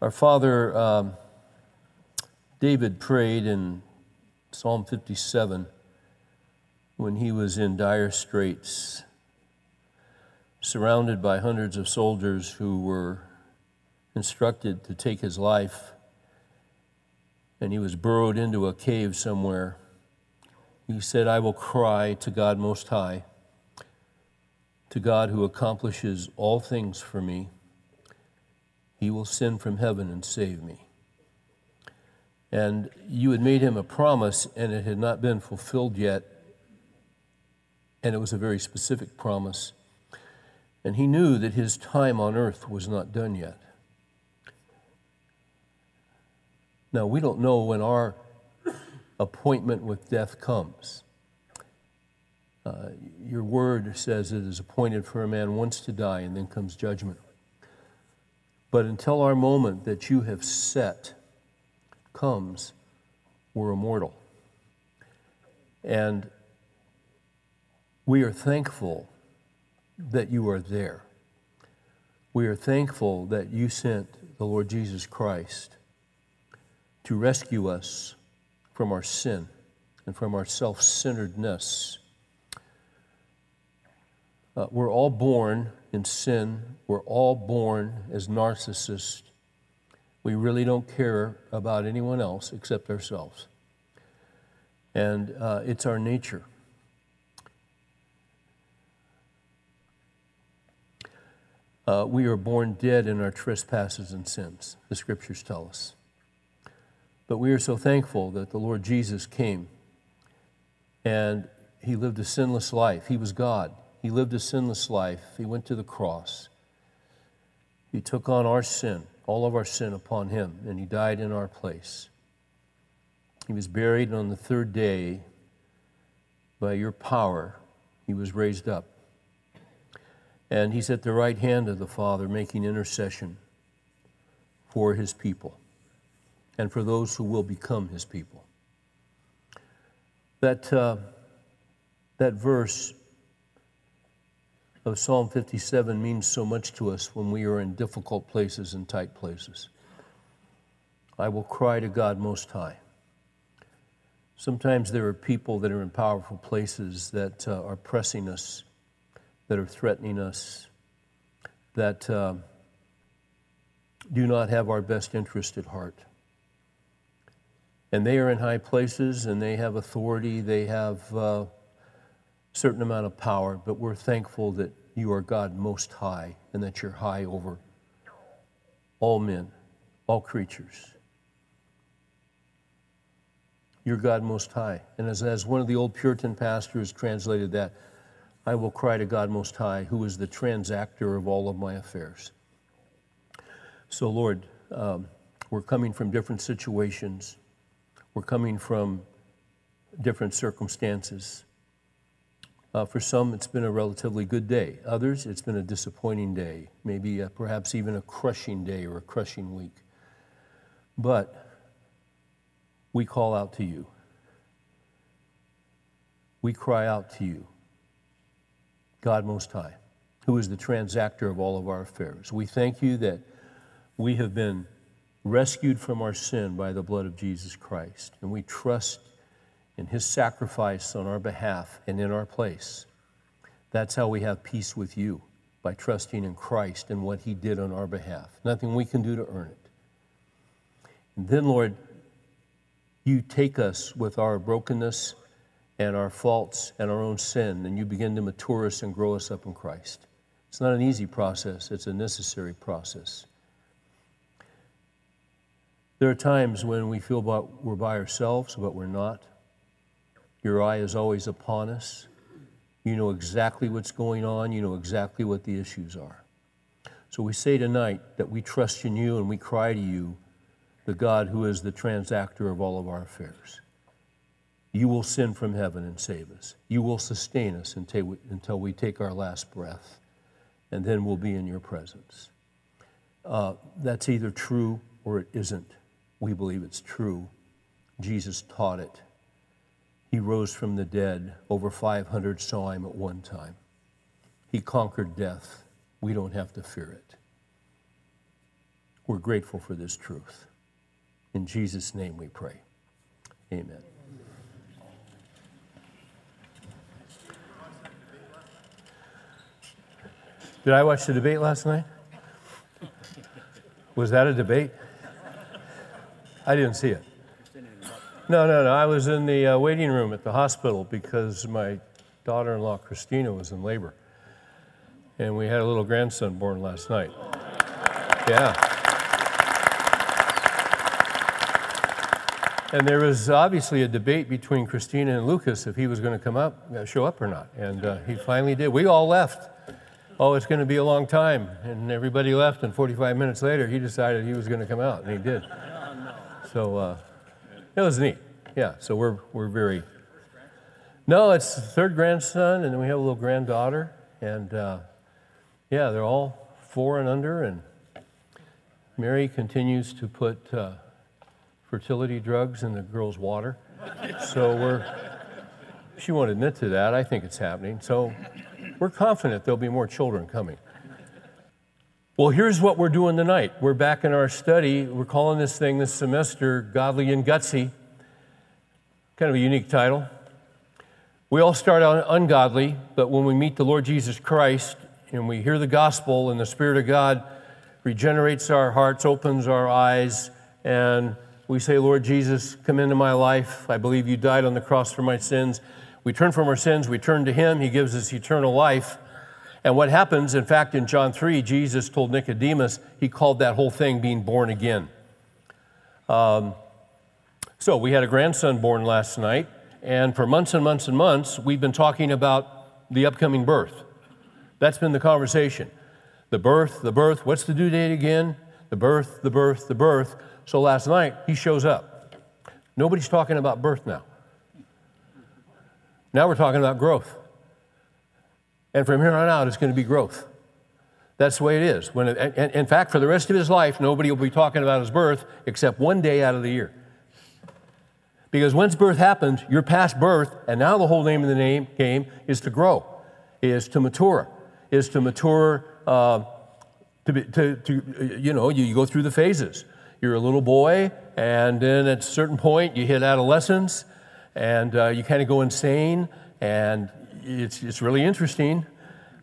Our father um, David prayed in Psalm 57 when he was in dire straits, surrounded by hundreds of soldiers who were instructed to take his life, and he was burrowed into a cave somewhere. He said, I will cry to God Most High, to God who accomplishes all things for me. He will send from heaven and save me. And you had made him a promise, and it had not been fulfilled yet. And it was a very specific promise. And he knew that his time on earth was not done yet. Now, we don't know when our appointment with death comes. Uh, your word says it is appointed for a man once to die, and then comes judgment. But until our moment that you have set, comes, we're immortal. And we are thankful that you are there. We are thankful that you sent the Lord Jesus Christ to rescue us from our sin and from our self centeredness. Uh, we're all born in sin, we're all born as narcissists we really don't care about anyone else except ourselves. And uh, it's our nature. Uh, we are born dead in our trespasses and sins, the scriptures tell us. But we are so thankful that the Lord Jesus came and he lived a sinless life. He was God. He lived a sinless life. He went to the cross. He took on our sin all of our sin upon him, and he died in our place. He was buried, and on the third day, by your power, he was raised up. And he's at the right hand of the Father making intercession for his people and for those who will become his people. That, uh, that verse of Psalm 57 means so much to us when we are in difficult places and tight places. I will cry to God Most High. Sometimes there are people that are in powerful places that uh, are pressing us, that are threatening us, that uh, do not have our best interest at heart. And they are in high places and they have authority, they have. Uh, certain amount of power, but we're thankful that you are God most high and that you're high over all men, all creatures. You're God most high. And as, as one of the old Puritan pastors translated that, I will cry to God most high, who is the transactor of all of my affairs. So, Lord, um, we're coming from different situations, we're coming from different circumstances. Uh, for some, it's been a relatively good day. Others, it's been a disappointing day, maybe a, perhaps even a crushing day or a crushing week. But we call out to you. We cry out to you, God Most High, who is the transactor of all of our affairs. We thank you that we have been rescued from our sin by the blood of Jesus Christ, and we trust in his sacrifice on our behalf and in our place. That's how we have peace with you, by trusting in Christ and what he did on our behalf. Nothing we can do to earn it. And then, Lord, you take us with our brokenness and our faults and our own sin, and you begin to mature us and grow us up in Christ. It's not an easy process, it's a necessary process. There are times when we feel about we're by ourselves, but we're not. Your eye is always upon us. You know exactly what's going on. You know exactly what the issues are. So we say tonight that we trust in you and we cry to you, the God who is the transactor of all of our affairs. You will send from heaven and save us. You will sustain us until we, take our last breath, and then we'll be in your presence. Uh, that's either true or it isn't. We believe it's true. Jesus taught it. He rose from the dead. Over 500 saw him at one time. He conquered death. We don't have to fear it. we're grateful for this truth. In Jesus' name we pray. Amen. Did I watch the debate last night? Was that a debate? I didn't see it. No, no, no. I was in the uh, waiting room at the hospital because my daughter in law, Christina, was in labor. And we had a little grandson born last night. Yeah. And there was obviously a debate between Christina and Lucas if he was going to come up, uh, show up or not. And uh, he finally did. We all left. Oh, it's going to be a long time. And everybody left. And 45 minutes later, he decided he was going to come out, and he did. So uh, it was neat. Yeah, so we're, we're very. No, it's third grandson, and then we have a little granddaughter. And uh, yeah, they're all four and under. And Mary continues to put uh, fertility drugs in the girl's water. So we're, she won't admit to that. I think it's happening. So we're confident there'll be more children coming. Well, here's what we're doing tonight. We're back in our study. We're calling this thing this semester Godly and Gutsy. Kind of a unique title. We all start out ungodly, but when we meet the Lord Jesus Christ and we hear the gospel and the Spirit of God regenerates our hearts, opens our eyes, and we say, Lord Jesus, come into my life. I believe you died on the cross for my sins. We turn from our sins, we turn to Him, He gives us eternal life. And what happens, in fact, in John 3, Jesus told Nicodemus, He called that whole thing being born again. Um, so we had a grandson born last night, and for months and months and months, we've been talking about the upcoming birth. That's been the conversation. The birth, the birth, what's the due date again? The birth, the birth, the birth. So last night, he shows up. Nobody's talking about birth now. Now we're talking about growth. And from here on out, it's going to be growth. That's the way it is. When it, in fact, for the rest of his life, nobody will be talking about his birth except one day out of the year. Because once birth happens, you're past birth, and now the whole name of the name, game is to grow, is to mature, is to mature, uh, to, be, to, to, you know, you, you go through the phases you're a little boy, and then at a certain point you hit adolescence, and uh, you kind of go insane, and it's, it's really interesting.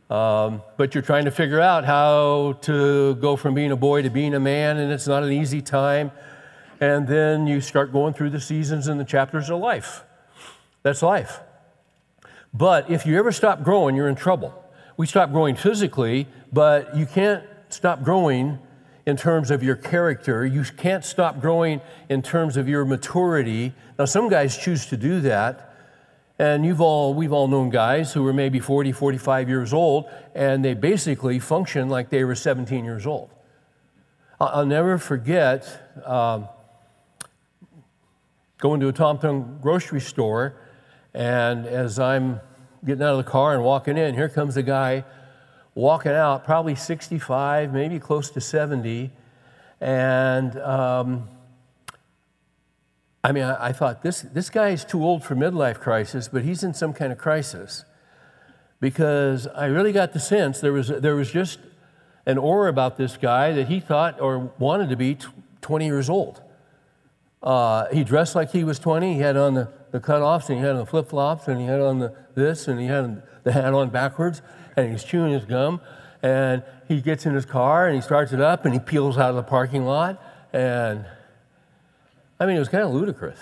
Um, but you're trying to figure out how to go from being a boy to being a man, and it's not an easy time. And then you start going through the seasons and the chapters of life. That's life. But if you ever stop growing, you're in trouble. We stop growing physically, but you can't stop growing in terms of your character. You can't stop growing in terms of your maturity. Now, some guys choose to do that. And you've all, we've all known guys who were maybe 40, 45 years old, and they basically function like they were 17 years old. I'll never forget um, going to a Tom Thumb grocery store, and as I'm getting out of the car and walking in, here comes a guy walking out, probably 65, maybe close to 70. And um, I mean, I, I, thought this, this guy is too old for midlife crisis, but he's in some kind of crisis. Because I really got the sense there was, there was just an aura about this guy that he thought or wanted to be t- 20 years old. Uh, he dressed like he was 20. He had on the, the cutoffs and he had on the flip flops and he had on the this and he had the hat on backwards and he's chewing his gum. And he gets in his car and he starts it up and he peels out of the parking lot. And I mean, it was kind of ludicrous.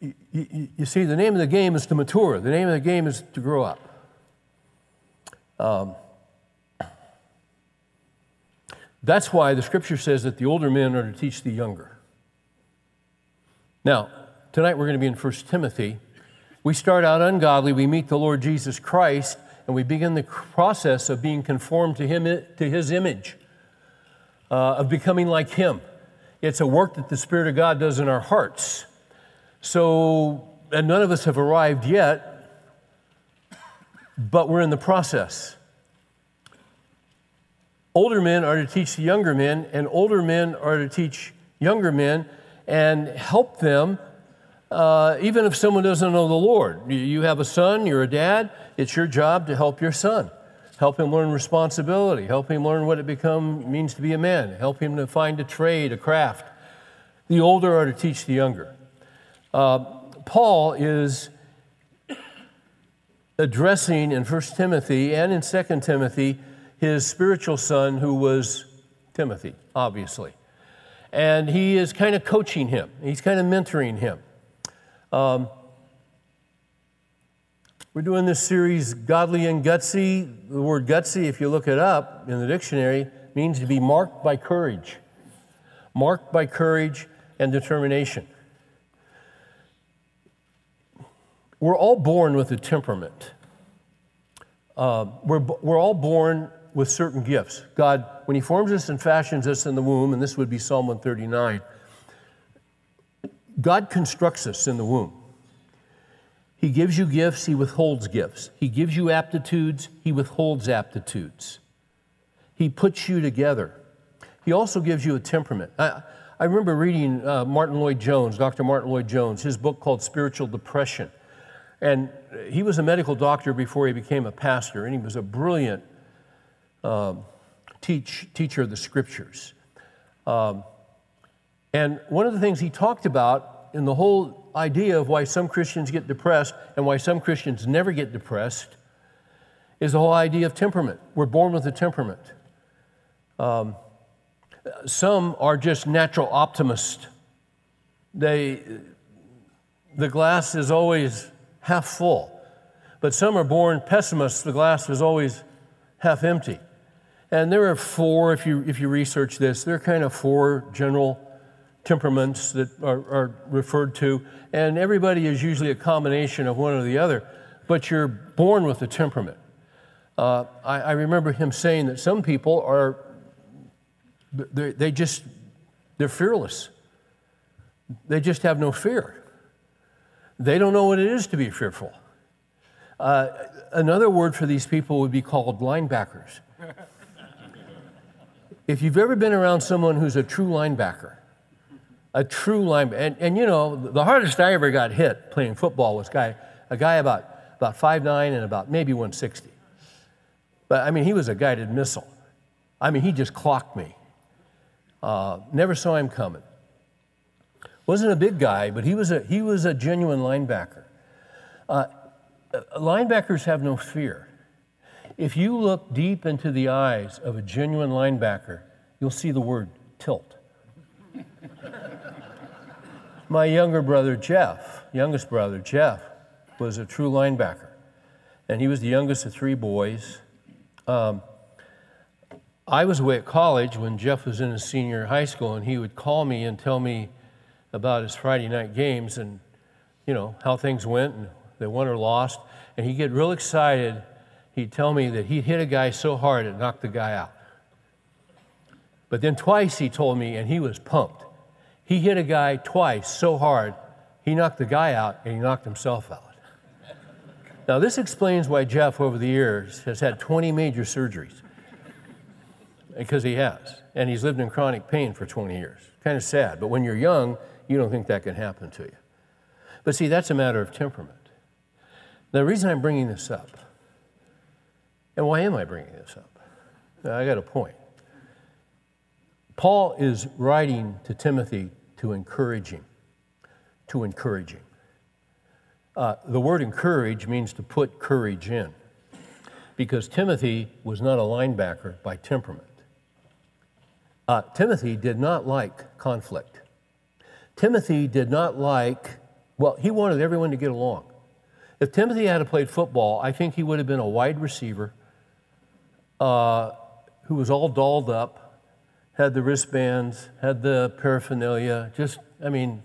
You, you, you, see, the name of the game is to mature, the name of the game is to grow up. Um, that's why the scripture says that the older men are to teach the younger. Now, tonight we're going to be in 1 Timothy we start out ungodly, we meet the Lord Jesus Christ, and we begin the process of being conformed to, him, to His image, uh, of becoming like Him. It's a work that the Spirit of God does in our hearts. So, and none of us have arrived yet, but we're in the process. Older men are to teach the younger men, and older men are to teach younger men and help them uh, even if someone doesn't know the Lord. You have a son, you're a dad, it's your job to help your son, help him learn responsibility, help him learn what it become means to be a man, help him to find a trade, a craft. The older are to teach the younger. Uh, Paul is addressing in 1 Timothy and in 2 Timothy his spiritual son, who was Timothy, obviously. And he is kind of coaching him, he's kind of mentoring him. Um, we're doing this series, Godly and Gutsy. The word gutsy, if you look it up in the dictionary, means to be marked by courage. Marked by courage and determination. We're all born with a temperament. Uh, we're, we're all born with certain gifts. God, when He forms us and fashions us in the womb, and this would be Psalm 139, God constructs us in the womb. He gives you gifts, He withholds gifts. He gives you aptitudes, He withholds aptitudes. He puts you together. He also gives you a temperament. I, I remember reading uh, Martyn Lloyd-Jones, Dr. Martyn Lloyd-Jones, his book called Spiritual Depression. And he was a medical doctor before he became a pastor, and he was a brilliant um, teach, teacher of the scriptures. Um, and one of the things he talked about in the whole idea of why some Christians get depressed and why some Christians never get depressed is the whole idea of temperament. We're born with a temperament. Um, some are just natural optimists. They, the glass is always half full. But some are born pessimists. The glass is always half empty. And there are four, if you, if you research this, there are kind of four general temperaments that are, are referred to. And everybody is usually a combination of one or the other, but you're born with a temperament. Uh, I, I, remember him saying that some people are, they just, they're fearless. They just have no fear. They don't know what it is to be fearful. Uh, another word for these people would be called linebackers. if you've ever been around someone who's a true linebacker, a true linebacker, and, and you know, the hardest I ever got hit playing football was guy, a guy about, about 5'9 and about maybe 160. But I mean, he was a guided missile. I mean, he just clocked me. Uh, never saw him coming. Wasn't a big guy, but he was a, he was a genuine linebacker. Uh, linebackers have no fear. If you look deep into the eyes of a genuine linebacker, you'll see the word tilt. My younger brother, Jeff, youngest brother, Jeff, was a true linebacker. And he was the youngest of three boys. Um, I was away at college when Jeff was in his senior high school, and he would call me and tell me about his Friday night games and, you know, how things went and they won or lost. And he'd get real excited. He'd tell me that he'd hit a guy so hard it knocked the guy out. But then twice he told me, and he was pumped. He hit a guy twice so hard, he knocked the guy out and he knocked himself out. Now, this explains why Jeff, over the years, has had 20 major surgeries. Because he has. And he's lived in chronic pain for 20 years. Kind of sad. But when you're young, you don't think that can happen to you. But see, that's a matter of temperament. The reason I'm bringing this up, and why am I bringing this up? I got a point. Paul is writing to Timothy to encourage him, to encourage him. Uh, the word encourage means to put courage in, because Timothy was not a linebacker by temperament. Uh, Timothy did not like conflict. Timothy did not like, well, he wanted everyone to get along. If Timothy had played football, I think he would have been a wide receiver uh, who was all dolled up, had the wristbands, had the paraphernalia, just, I mean,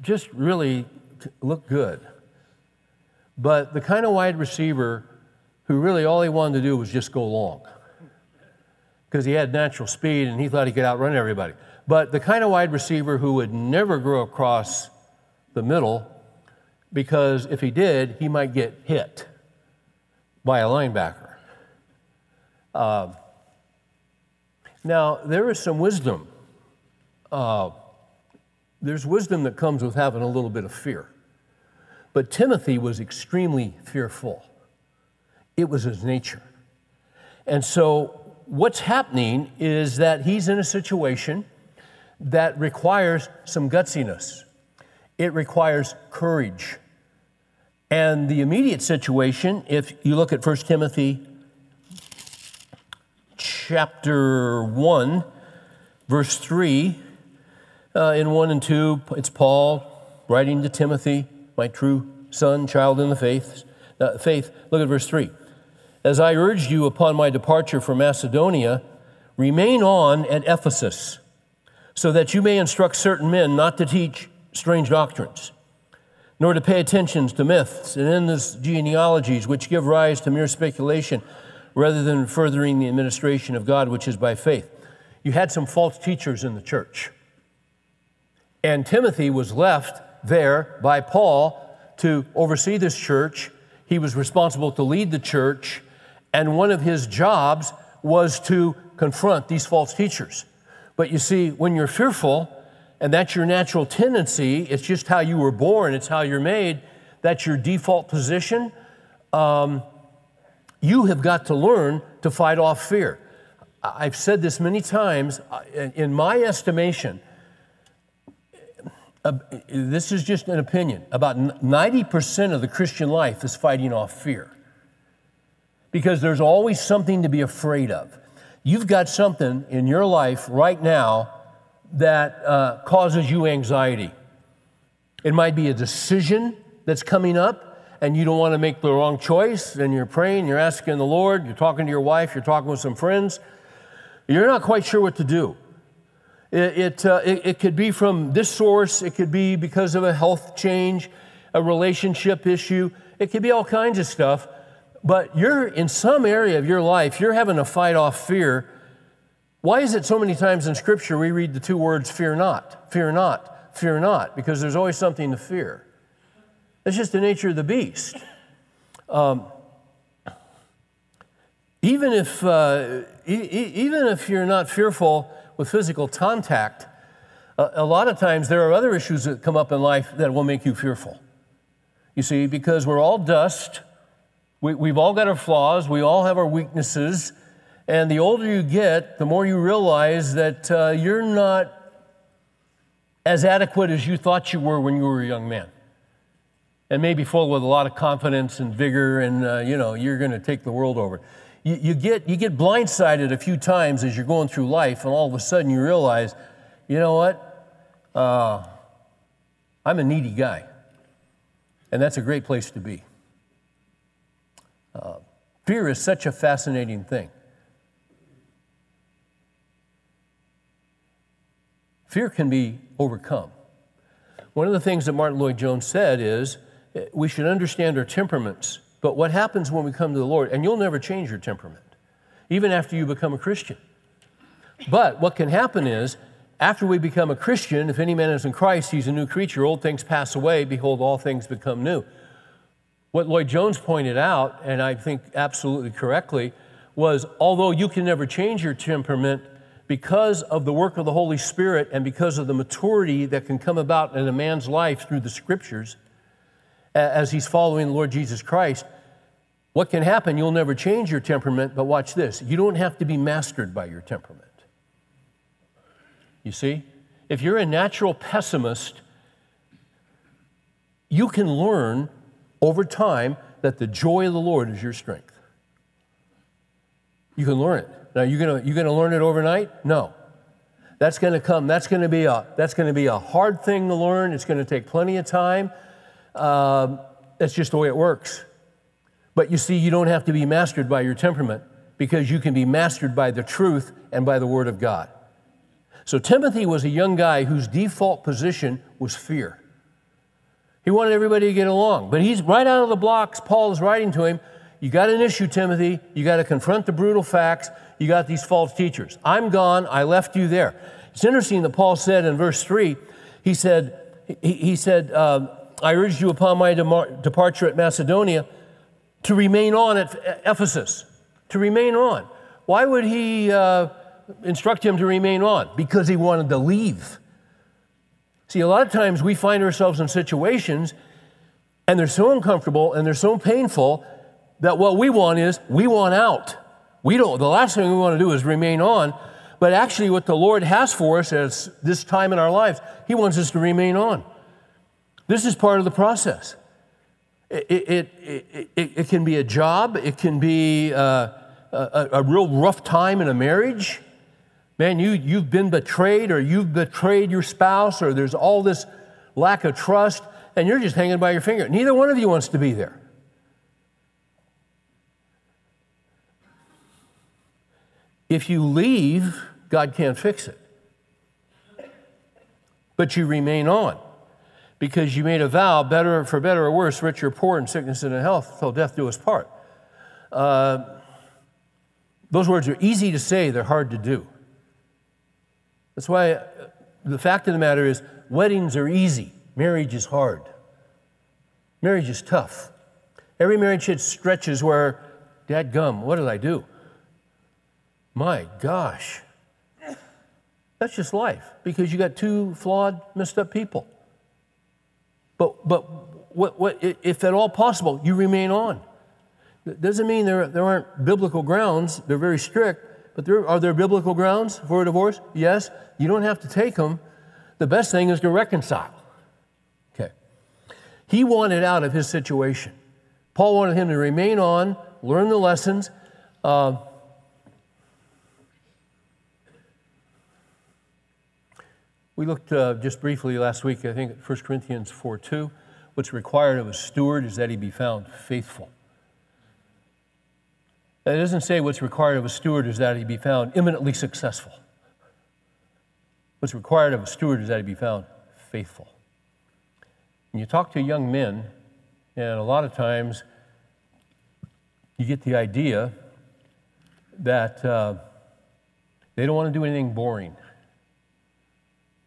just really looked good. But the kind of wide receiver who really all he wanted to do was just go long because he had natural speed and he thought he could outrun everybody but the kind of wide receiver who would never grow across the middle because if he did, he might get hit by a linebacker. Uh, now, there is some wisdom. Uh, there's wisdom that comes with having a little bit of fear. But Timothy was extremely fearful, it was his nature. And so, what's happening is that he's in a situation that requires some gutsiness, it requires courage. And the immediate situation, if you look at 1 Timothy chapter 1, verse 3, uh, in 1 and 2, it's Paul writing to Timothy, my true son, child in the faith. Uh, faith. Look at verse 3. As I urged you upon my departure from Macedonia, remain on at Ephesus, so that you may instruct certain men not to teach strange doctrines, nor to pay attention to myths and endless genealogies which give rise to mere speculation rather than furthering the administration of God, which is by faith. You had some false teachers in the church. And Timothy was left there by Paul to oversee this church. He was responsible to lead the church and one of his jobs was to confront these false teachers. But you see, when you're fearful, and that's your natural tendency, it's just how you were born, it's how you're made, that's your default position, um, you have got to learn to fight off fear. I've said this many times. Uh, in my estimation, uh, this is just an opinion, about 90% of the Christian life is fighting off fear because there's always something to be afraid of. You've got something in your life right now that uh, causes you anxiety. It might be a decision that's coming up, and you don't want to make the wrong choice, and you're praying, you're asking the Lord, you're talking to your wife, you're talking with some friends. You're not quite sure what to do. It, it, uh, it, it could be from this source, it could be because of a health change, a relationship issue, it could be all kinds of stuff but you're in some area of your life, you're having to fight off fear. Why is it so many times in Scripture we read the two words, fear not, fear not, fear not? Because there's always something to fear. It's just the nature of the beast. Um, even if, uh, e- even if you're not fearful with physical contact, a, a lot of times there are other issues that come up in life that will make you fearful. You see, because we're all dust, we, have all got our flaws, we all have our weaknesses, and the older you get, the more you realize that uh, you're not as adequate as you thought you were when you were a young man. And maybe full with a lot of confidence and vigor, and uh, you know, you're going to take the world over. You, you, get, you get blindsided a few times as you're going through life, and all of a sudden you realize, you know what? Uh, I'm a needy guy. And that's a great place to be. Uh, fear is such a fascinating thing. Fear can be overcome. One of the things that Martyn Lloyd-Jones said is we should understand our temperaments, but what happens when we come to the Lord, and you'll never change your temperament, even after you become a Christian. But what can happen is, after we become a Christian, if any man is in Christ, he's a new creature. Old things pass away, behold, all things become new. What Lloyd-Jones pointed out, and I think absolutely correctly, was although you can never change your temperament, because of the work of the Holy Spirit and because of the maturity that can come about in a man's life through the scriptures as he's following the Lord Jesus Christ, what can happen? You'll never change your temperament, but watch this. You don't have to be mastered by your temperament. You see? If you're a natural pessimist, you can learn over time that the joy of the Lord is your strength. You can learn it. Now, you're gonna, you're gonna learn it overnight? No. That's gonna come, that's gonna be a, that's gonna be a hard thing to learn. It's gonna take plenty of time. Um, that's just the way it works. But you see, you don't have to be mastered by your temperament because you can be mastered by the truth and by the Word of God. So, Timothy was a young guy whose default position was fear. He wanted everybody to get along. But he's right out of the blocks. Paul is writing to him You got an issue, Timothy. You got to confront the brutal facts. You got these false teachers. I'm gone. I left you there. It's interesting that Paul said in verse 3, he said, he, he said, uh, I urged you upon my departure at Macedonia to remain on at Ephesus, to remain on. Why would he uh, instruct him to remain on? Because he wanted to leave. See, a lot of times we find ourselves in situations and they're so uncomfortable and they're so painful that what we want is we want out. We don't, the last thing we want to do is remain on, but actually, what the Lord has for us at this time in our lives, He wants us to remain on. This is part of the process. It, it, it, it, it can be a job, it can be uh, a, a real rough time in a marriage. Man, you, you've been betrayed, or you've betrayed your spouse, or there's all this lack of trust, and you're just hanging by your finger. Neither one of you wants to be there. If you leave, God can't fix it. But you remain on because you made a vow, better for better or worse, rich or poor, in sickness and in health, till death do us part. Uh, those words are easy to say, they're hard to do. That's why uh, the fact of the matter is, weddings are easy, marriage is hard. Marriage is tough. Every marriage hits stretches where, Dad gum, what did I do? My gosh. That's just life because you got two flawed, messed up people. But, but what, what, if at all possible, you remain on. It doesn't mean there, there aren't biblical grounds, they're very strict, but there, are there biblical grounds for a divorce? Yes. You don't have to take them. The best thing is to reconcile. Okay. He wanted out of his situation. Paul wanted him to remain on, learn the lessons. Uh, We looked uh, just briefly last week, I think, at 1 Corinthians 4 2. What's required of a steward is that he be found faithful. It doesn't say what's required of a steward is that he be found eminently successful. What's required of a steward is that he be found faithful. And you talk to young men, and a lot of times you get the idea that uh, they don't want to do anything boring.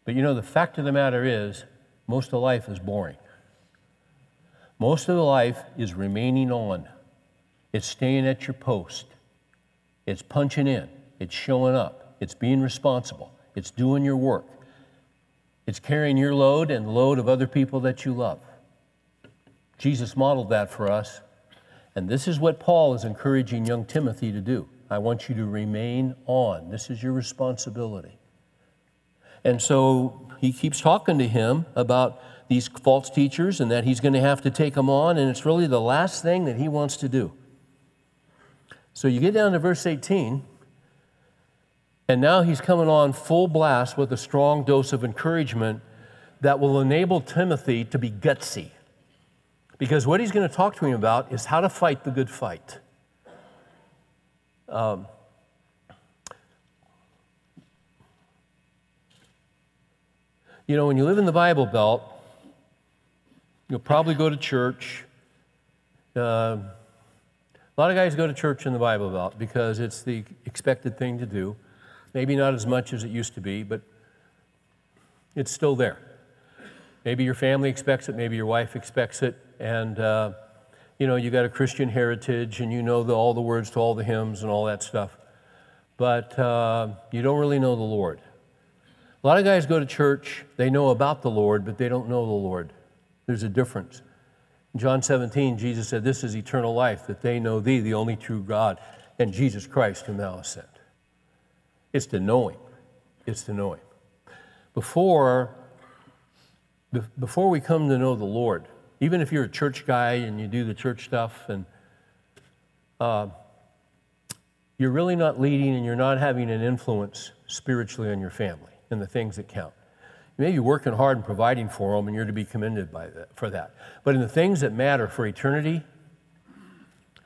But you know, the fact of the matter is, most of life is boring. Most of the life is remaining on. It's staying at your post. It's punching in. It's showing up. It's being responsible. It's doing your work. It's carrying your load and the load of other people that you love. Jesus modeled that for us. And this is what Paul is encouraging young Timothy to do. I want you to remain on. This is your responsibility. And so he keeps talking to him about these false teachers and that he's going to have to take them on, and it's really the last thing that he wants to do. So you get down to verse 18, and now he's coming on full blast with a strong dose of encouragement that will enable Timothy to be gutsy. Because what he's going to talk to him about is how to fight the good fight. Um, You know, when you live in the Bible Belt, you'll probably go to church. Uh, a lot of guys go to church in the Bible Belt because it's the expected thing to do. Maybe not as much as it used to be, but it's still there. Maybe your family expects it, maybe your wife expects it, and uh, you know, you got a Christian heritage and you know the, all the words to all the hymns and all that stuff. But uh, you don't really know the Lord. A lot of guys go to church, they know about the Lord, but they don't know the Lord. There's a difference. In John 17, Jesus said, This is eternal life, that they know thee, the only true God, and Jesus Christ, whom thou hast sent. It's to know him. It's to know him. Before, before we come to know the Lord, even if you're a church guy and you do the church stuff, and uh, you're really not leading and you're not having an influence spiritually on your family and the things that count. You may be working hard and providing for them, and you're to be commended by that, for that. But in the things that matter for eternity,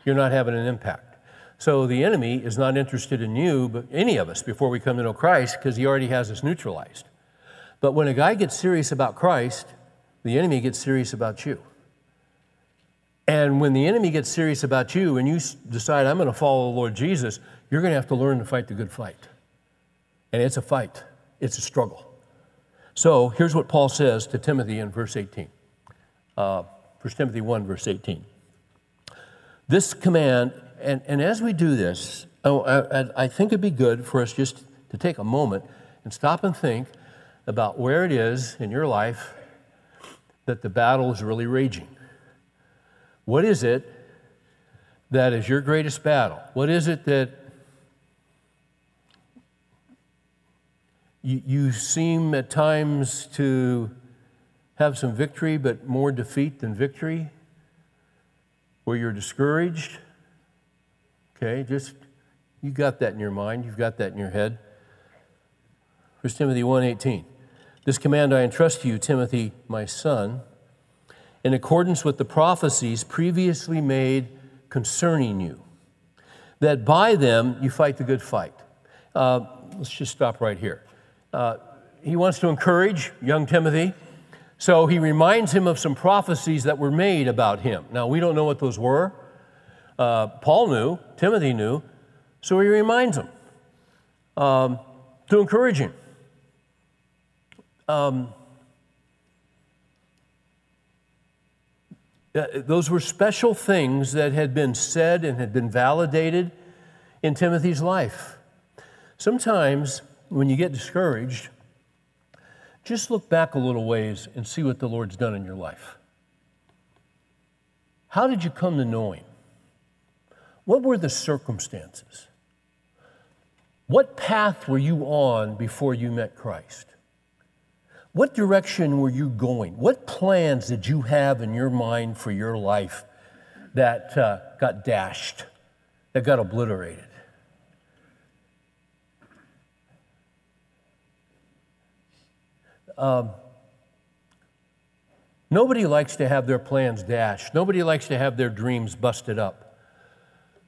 you're not having an impact. So the enemy is not interested in you, but any of us, before we come to know Christ, because he already has us neutralized. But when a guy gets serious about Christ, the enemy gets serious about you. And when the enemy gets serious about you and you decide, I'm going to follow the Lord Jesus, you're going to have to learn to fight the good fight. And it's a fight. It's a struggle. So here's what Paul says to Timothy in verse 18. Uh, 1 Timothy 1, verse 18. This command, and, and as we do this, oh, I, I think it'd be good for us just to take a moment and stop and think about where it is in your life that the battle is really raging. What is it that is your greatest battle? What is it that You, you seem at times to have some victory, but more defeat than victory, where you're discouraged. Okay, just you got that in your mind, you've got that in your head. 1 Timothy 1:18. This command I entrust to you, Timothy, my son, in accordance with the prophecies previously made concerning you, that by them you fight the good fight. Uh, let's just stop right here. Uh, he wants to encourage young Timothy, so he reminds him of some prophecies that were made about him. Now, we don't know what those were. Uh, Paul knew, Timothy knew, so he reminds him um, to encourage him. Um, uh, those were special things that had been said and had been validated in Timothy's life. Sometimes when you get discouraged, just look back a little ways and see what the Lord's done in your life. How did you come to know Him? What were the circumstances? What path were you on before you met Christ? What direction were you going? What plans did you have in your mind for your life that uh, got dashed, that got obliterated? Um, nobody likes to have their plans dashed. Nobody likes to have their dreams busted up.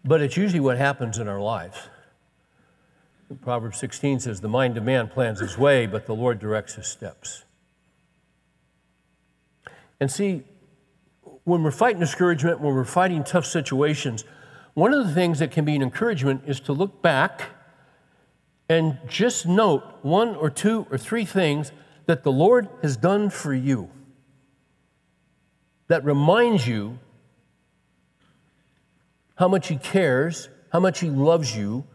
But it's usually what happens in our lives. Proverbs 16 says, The mind of man plans his way, but the Lord directs his steps. And see, when we're fighting discouragement, when we're fighting tough situations, one of the things that can be an encouragement is to look back and just note one or two or three things that the Lord has done for you that reminds you how much He cares, how much He loves you,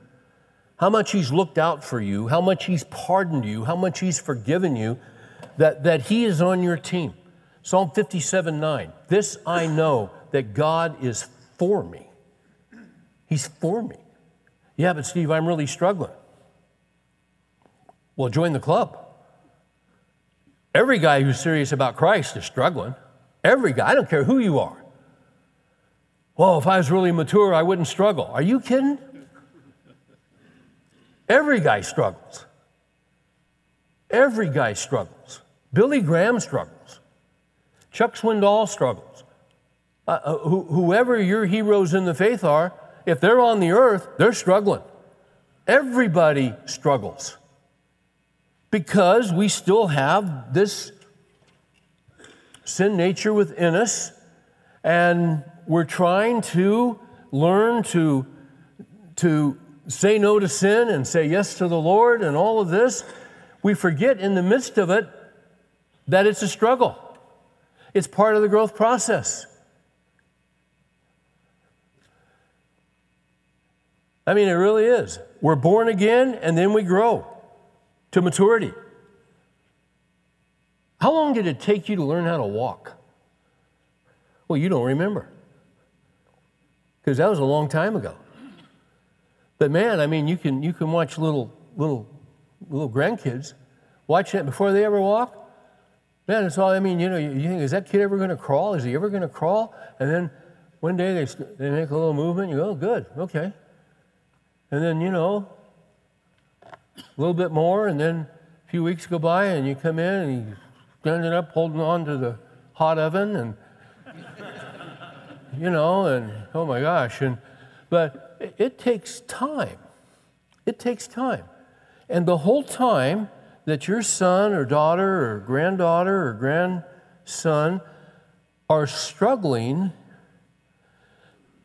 how much He's looked out for you, how much He's pardoned you, how much He's forgiven you, that, that He is on your team. Psalm 57 9. This I know that God is for me. He's for me. Yeah, but Steve, I'm really struggling. Well, join the club. Every guy who's serious about Christ is struggling. Every guy. I don't care who you are. Well, if I was really mature, I wouldn't struggle. Are you kidding? Every guy struggles. Every guy struggles. Billy Graham struggles. Chuck Swindoll struggles. Uh, uh, wh- whoever your heroes in the faith are, if they're on the earth, they're struggling. Everybody struggles because we still have this sin nature within us, and we're trying to learn to, to say no to sin and say yes to the Lord and all of this. We forget in the midst of it that it's a struggle, it's part of the growth process. I mean, it really is. We're born again and then we grow to maturity. How long did it take you to learn how to walk? Well, you don't remember. Because that was a long time ago. But man, I mean, you can, you can watch little, little, little grandkids watch that before they ever walk. Man, it's all, I mean, you know, you, you think, is that kid ever going to crawl? Is he ever going to crawl? And then one day they, they make a little movement, you go, oh, good, okay. And then, you know, a little bit more, and then a few weeks go by, and you come in and you ended up holding on to the hot oven, and you know, and oh my gosh, and but it takes time. It takes time, and the whole time that your son or daughter or granddaughter or grandson are struggling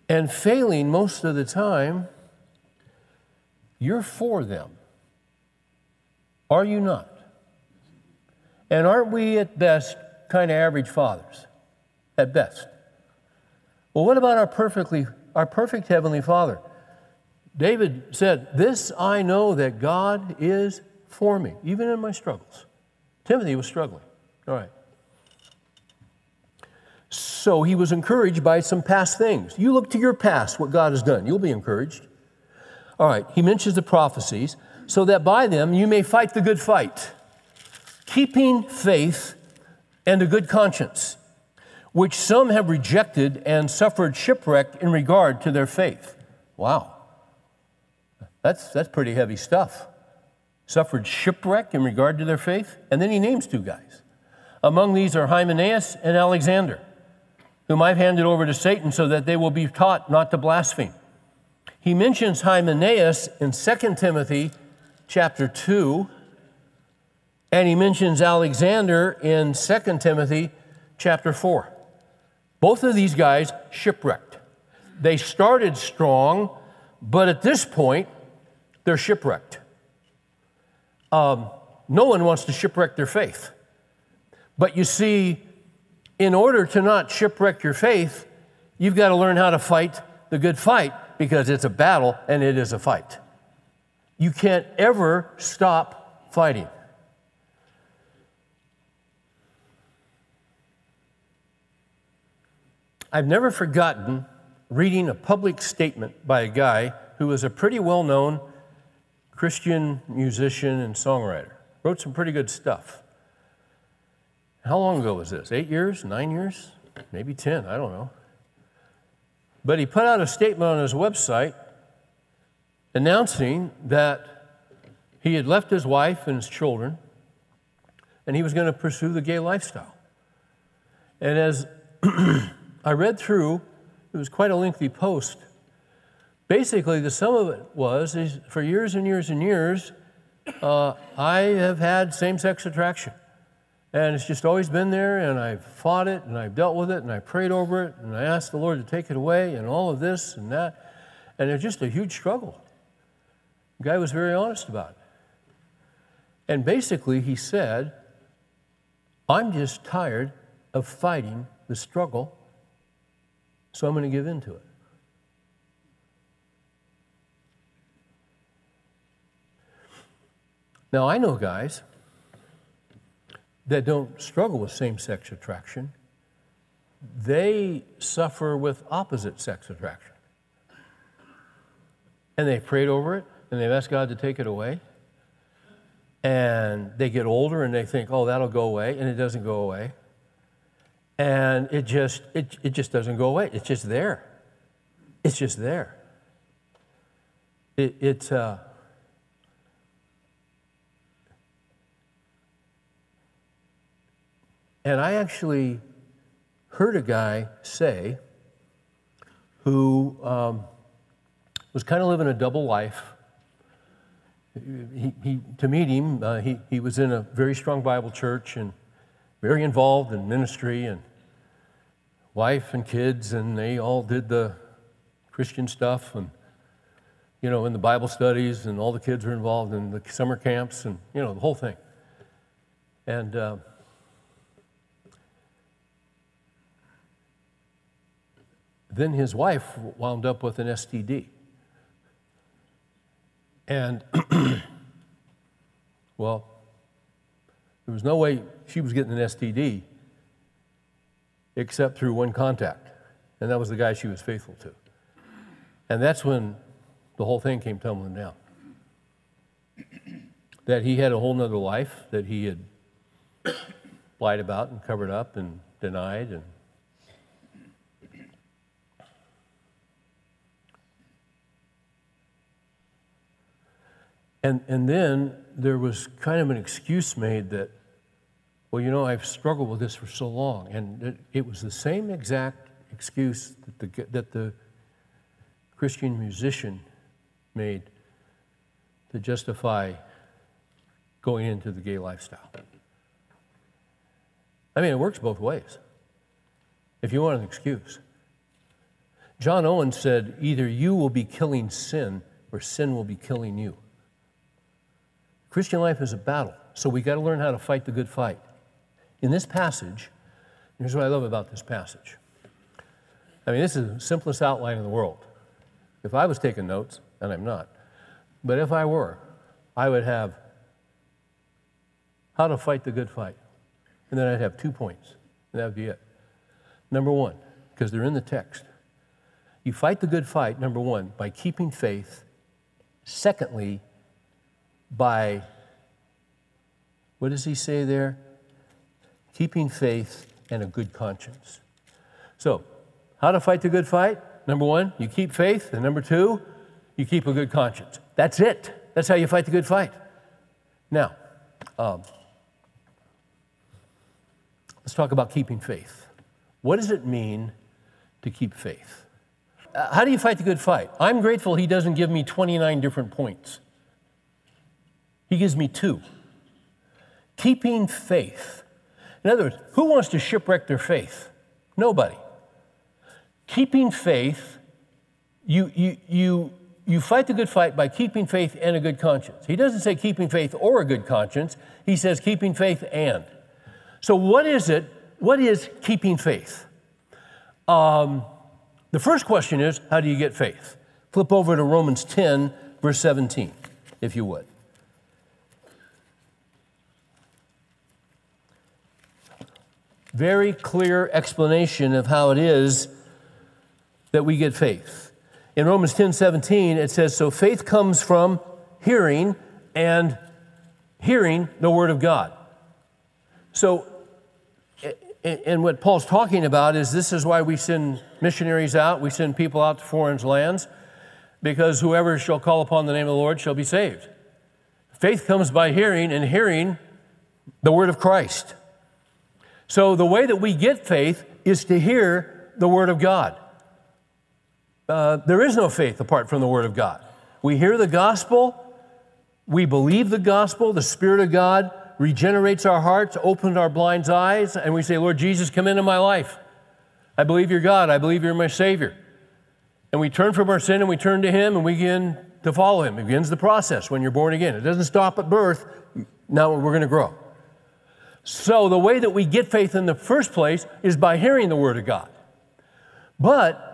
and failing most of the time, you're for them. Are you not? And aren't we at best kind of average fathers? At best. Well, what about our perfectly our perfect heavenly Father? David said, "This I know that God is for me, even in my struggles." Timothy was struggling. All right. So he was encouraged by some past things. You look to your past, what God has done, you'll be encouraged. All right, he mentions the prophecies. So that by them you may fight the good fight, keeping faith and a good conscience, which some have rejected and suffered shipwreck in regard to their faith. Wow. That's, that's pretty heavy stuff. Suffered shipwreck in regard to their faith. And then he names two guys. Among these are Hymenaeus and Alexander, whom I've handed over to Satan so that they will be taught not to blaspheme. He mentions Hymenaeus in 2 Timothy chapter 2, and he mentions Alexander in 2 Timothy chapter 4. Both of these guys shipwrecked. They started strong, but at this point, they're shipwrecked. Um, no one wants to shipwreck their faith. But you see, in order to not shipwreck your faith, you've got to learn how to fight the good fight because it's a battle and it is a fight. You can't ever stop fighting. I've never forgotten reading a public statement by a guy who was a pretty well known Christian musician and songwriter. Wrote some pretty good stuff. How long ago was this? Eight years? Nine years? Maybe 10, I don't know. But he put out a statement on his website announcing that he had left his wife and his children and he was going to pursue the gay lifestyle. And as I read through, it was quite a lengthy post. Basically, the sum of it was is for years and years and years, uh, I have had same sex attraction. And it's just always been there, and I've fought it, and I've dealt with it, and I prayed over it, and I asked the Lord to take it away, and all of this and that. And it's just a huge struggle. The guy was very honest about it. And basically, he said, I'm just tired of fighting the struggle, so I'm going to give in to it. Now, I know guys that don't struggle with same sex attraction, they suffer with opposite sex attraction. And they've prayed over it and they've asked God to take it away. And they get older and they think, oh, that'll go away, and it doesn't go away. And it just, it, it just doesn't go away. It's just there. It's just there. It, it uh, And I actually heard a guy say who um, was kind of living a double life. He, he, to meet him, uh, he, he was in a very strong Bible church and very involved in ministry and wife and kids, and they all did the Christian stuff and, you know, in the Bible studies, and all the kids were involved in the summer camps and, you know, the whole thing. And uh, Then his wife wound up with an STD. And, well, there was no way she was getting an STD except through one contact, and that was the guy she was faithful to. And that's when the whole thing came tumbling down. That he had a whole nother life that he had lied about and covered up and denied and And, and then there was kind of an excuse made that, well, you know, I've struggled with this for so long. And it, it was the same exact excuse that the, that the Christian musician made to justify going into the gay lifestyle. I mean, it works both ways. If you want an excuse. John Owen said, either you will be killing sin or sin will be killing you. Christian life is a battle, so we got to learn how to fight the good fight. In this passage, here's what I love about this passage. I mean, this is the simplest outline in the world. If I was taking notes, and I'm not, but if I were, I would have how to fight the good fight. And then I'd have two points, and that would be it. Number one, because they're in the text. You fight the good fight, number one, by keeping faith. Secondly, by, what does he say there? Keeping faith and a good conscience. So, how to fight the good fight? Number one, you keep faith. And number two, you keep a good conscience. That's it. That's how you fight the good fight. Now, um, let's talk about keeping faith. What does it mean to keep faith? Uh, how do you fight the good fight? I'm grateful he doesn't give me 29 different points, he gives me two. Keeping faith. In other words, who wants to shipwreck their faith? Nobody. Keeping faith, you, you, you you fight the good fight by keeping faith and a good conscience. He doesn't say keeping faith or a good conscience, he says keeping faith and. So, what is it? What is keeping faith? Um, the first question is how do you get faith? Flip over to Romans 10, verse 17, if you would. Very clear explanation of how it is that we get faith. In Romans 10 17, it says, So faith comes from hearing, and hearing the Word of God. So, and what Paul's talking about is this is why we send missionaries out, we send people out to foreign lands, because whoever shall call upon the name of the Lord shall be saved. Faith comes by hearing, and hearing the Word of Christ. So, the way that we get faith is to hear the Word of God. Uh, there is no faith apart from the Word of God. We hear the gospel, we believe the gospel, the Spirit of God regenerates our hearts, opens our blind eyes, and we say, Lord Jesus, come into my life. I believe you're God, I believe you're my Savior. And we turn from our sin and we turn to Him and we begin to follow Him. It begins the process when you're born again. It doesn't stop at birth, now we're going to grow. So, the way that we get faith in the first place is by hearing the Word of God. But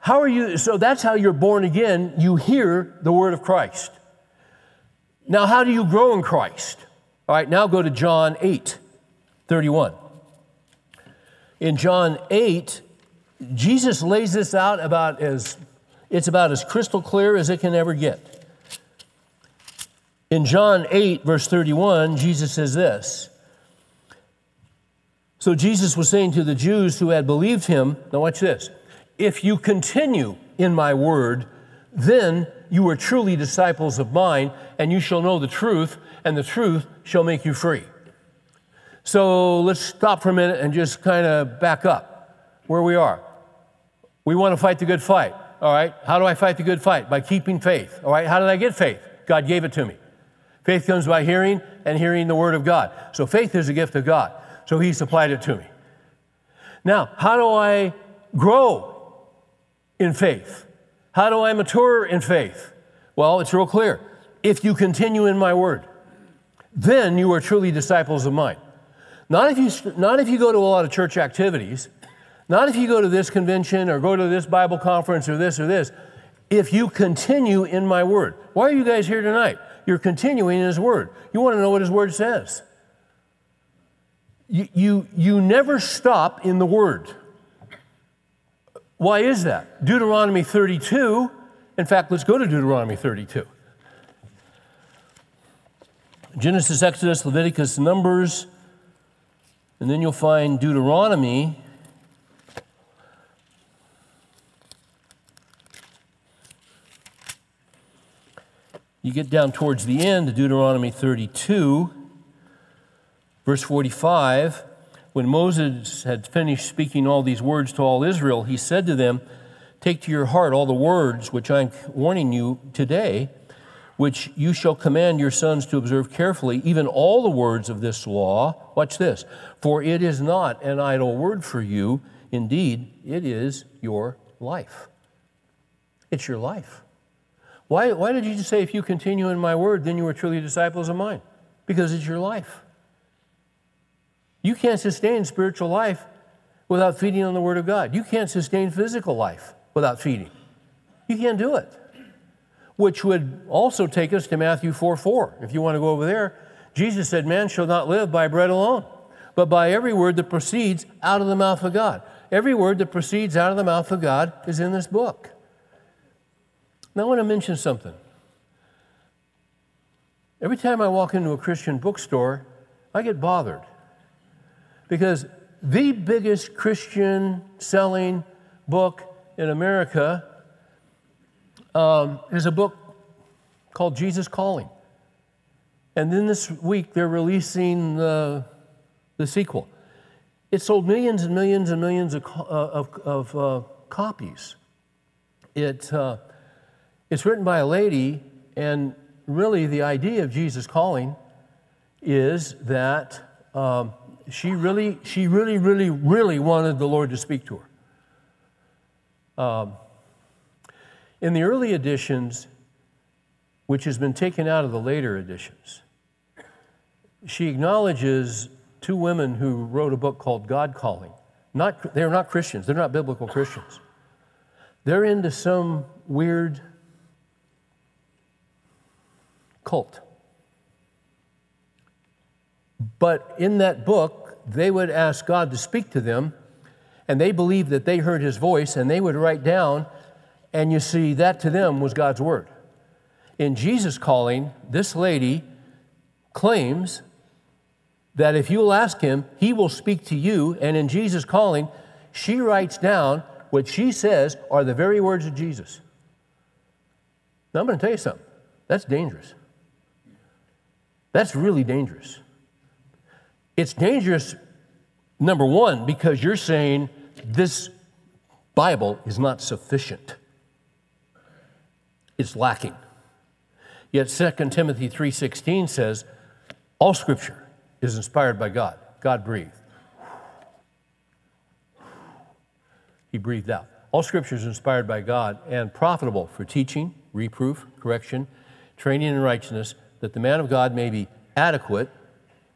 how are you? So that's how you're born again. You hear the word of Christ. Now, how do you grow in Christ? All right, now go to John 8 31. In John 8, Jesus lays this out about as it's about as crystal clear as it can ever get. In John 8, verse 31, Jesus says this. So Jesus was saying to the Jews who had believed him, now watch this. If you continue in my word, then you are truly disciples of mine, and you shall know the truth, and the truth shall make you free. So let's stop for a minute and just kind of back up where we are. We want to fight the good fight. All right. How do I fight the good fight? By keeping faith. All right. How did I get faith? God gave it to me. Faith comes by hearing and hearing the word of God. So faith is a gift of God. So he supplied it to me. Now, how do I grow in faith. How do I mature in faith? Well, it's real clear. If you continue in my word, then you are truly disciples of mine. Not if you, not if you go to a lot of church activities, not if you go to this convention or go to this Bible conference or this or this. If you continue in my word. Why are you guys here tonight? You're continuing in his word. You want to know what his word says. You, you, you never stop in the word. Why is that? Deuteronomy 32, in fact, let's go to Deuteronomy 32. Genesis, Exodus, Leviticus, Numbers, and then you'll find Deuteronomy. You get down towards the end, Deuteronomy 32, verse 45. When Moses had finished speaking all these words to all Israel, he said to them, Take to your heart all the words which I'm warning you today, which you shall command your sons to observe carefully, even all the words of this law. Watch this. For it is not an idle word for you. Indeed, it is your life. It's your life. Why, why did Jesus say, If you continue in my word, then you are truly disciples of mine? Because it's your life. You can't sustain spiritual life without feeding on the Word of God. You can't sustain physical life without feeding. You can't do it. Which would also take us to Matthew 4 4. If you want to go over there, Jesus said, Man shall not live by bread alone, but by every word that proceeds out of the mouth of God. Every word that proceeds out of the mouth of God is in this book. Now, I want to mention something. every time I walk into a Christian bookstore, I get bothered. Because the biggest Christian selling book in America um, is a book called Jesus Calling. And then this week, they're releasing the, the sequel. It sold millions and millions and millions of, uh, of, of uh, copies. It, uh, it's written by a lady, and really the idea of Jesus Calling is that um, she really, she really, really, really wanted the Lord to speak to her. Um, in the early editions, which has been taken out of the later editions, she acknowledges two women who wrote a book called God Calling. Not, they're not Christians, they're not biblical Christians. They're into some weird cult. But in that book, they would ask God to speak to them, and they believed that they heard his voice, and they would write down, and you see, that to them was God's word. In Jesus calling, this lady claims that if you'll ask him, he will speak to you. And in Jesus calling, she writes down what she says are the very words of Jesus. Now, I'm going to tell you something. That's dangerous. That's really dangerous. It's dangerous, number one, because you're saying this Bible is not sufficient. It's lacking. Yet 2 Timothy 3:16 says, all scripture is inspired by God. God breathed. He breathed out. All scripture is inspired by God and profitable for teaching, reproof, correction, training in righteousness, that the man of God may be adequate,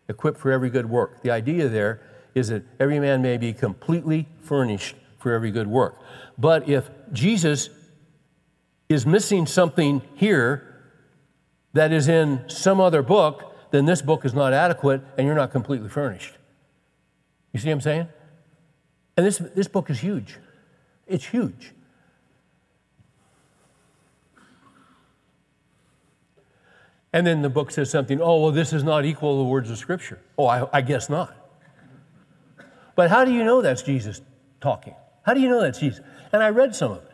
equipped for every good work. The idea there is that every man may be completely furnished for every good work. But if Jesus is missing something here that is in some other book, then this book is not adequate and you're not completely furnished. You see what I'm saying? And this, this book is huge. It's huge. And then the book says something, oh, well, this is not equal to the words of Scripture. Oh, I, I guess not. But how do you know that's Jesus talking? How do you know that's Jesus? And I read some of it.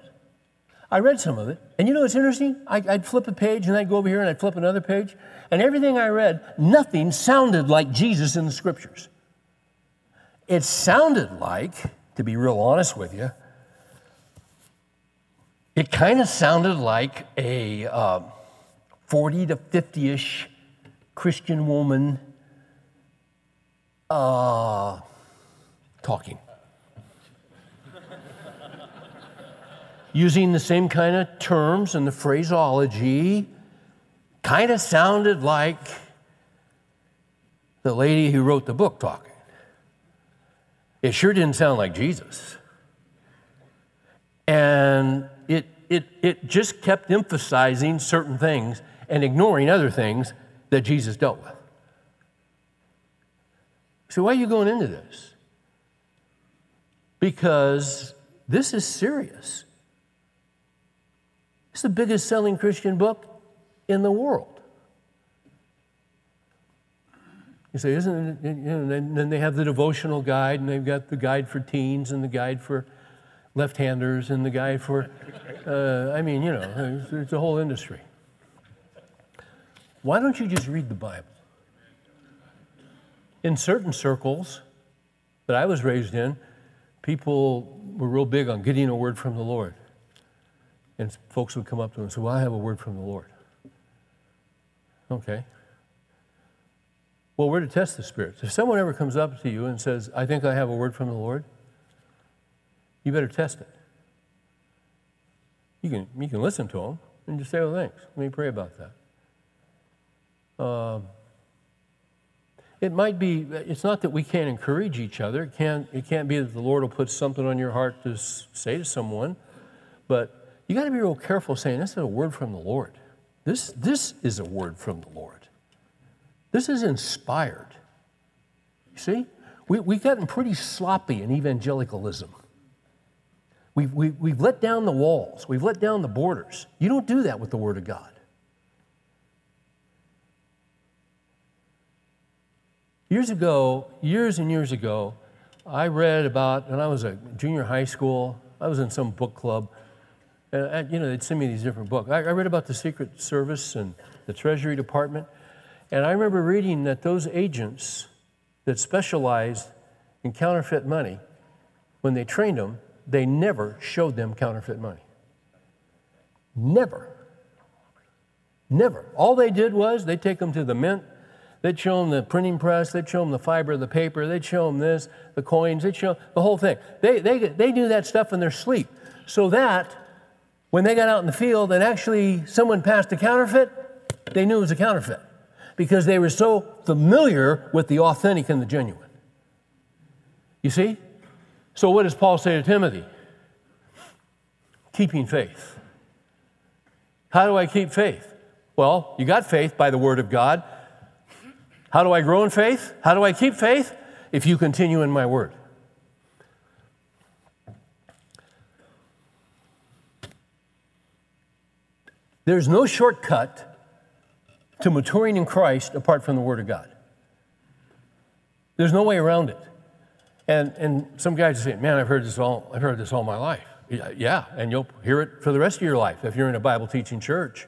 I read some of it. And you know what's interesting? I, would flip a page and I'd go over here and I'd flip another page. And everything I read, nothing sounded like Jesus in the scriptures. It sounded like, to be real honest with you, it kind of sounded like a. Uh, 40 to 50 ish Christian woman uh, talking. Using the same kind of terms and the phraseology, kind of sounded like the lady who wrote the book talking. It sure didn't sound like Jesus. And it, it, it just kept emphasizing certain things and ignoring other things that Jesus dealt with. So, why are you going into this? Because this is serious. It's the biggest selling Christian book in the world. You say, isn't it? You know, and then they have the devotional guide, and they've got the guide for teens, and the guide for left handers, and the guide for, uh, I mean, you know, it's, it's a whole industry. Why don't you just read the Bible? In certain circles that I was raised in, people were real big on getting a word from the Lord. And folks would come up to them and say, Well, I have a word from the Lord. Okay. Well, we're to test the spirits. If someone ever comes up to you and says, I think I have a word from the Lord, you better test it. You can, you can listen to them and just say, Well, thanks. Let me pray about that. Uh, it might be, it's not that we can't encourage each other. It can't, it can't be that the Lord will put something on your heart to say to someone, but you got to be real careful saying, This is a word from the Lord. This, this is a word from the Lord. This is inspired. You see? We, we've gotten pretty sloppy in evangelicalism. We've, we, have we have let down the walls, we've let down the borders. You don't do that with the Word of God. Years ago, years and years ago, I read about, and I was a junior high school, I was in some book club, and, you know, they'd send me these different books. I, I read about the Secret Service and the Treasury Department, and I remember reading that those agents that specialized in counterfeit money, when they trained them, they never showed them counterfeit money. Never. Never. All they did was they'd take them to the mint, they'd show them the printing press, they'd show them the fiber of the paper, they'd show them this, the coins, they'd show the whole thing. They, they, they knew that stuff in their sleep. So that when they got out in the field and actually someone passed a counterfeit, they knew it was a counterfeit because they were so familiar with the authentic and the genuine. You see? So, what does Paul say to Timothy? Keeping faith. How do I keep faith? Well, you got faith by the Word of God. How do I grow in faith? How do I keep faith? If you continue in my Word. There's no shortcut to maturing in Christ apart from the Word of God. There's no way around it. And, and some guys say, man, I've heard this all, I've heard this all my life. Yeah, and you'll hear it for the rest of your life if you're in a Bible teaching church.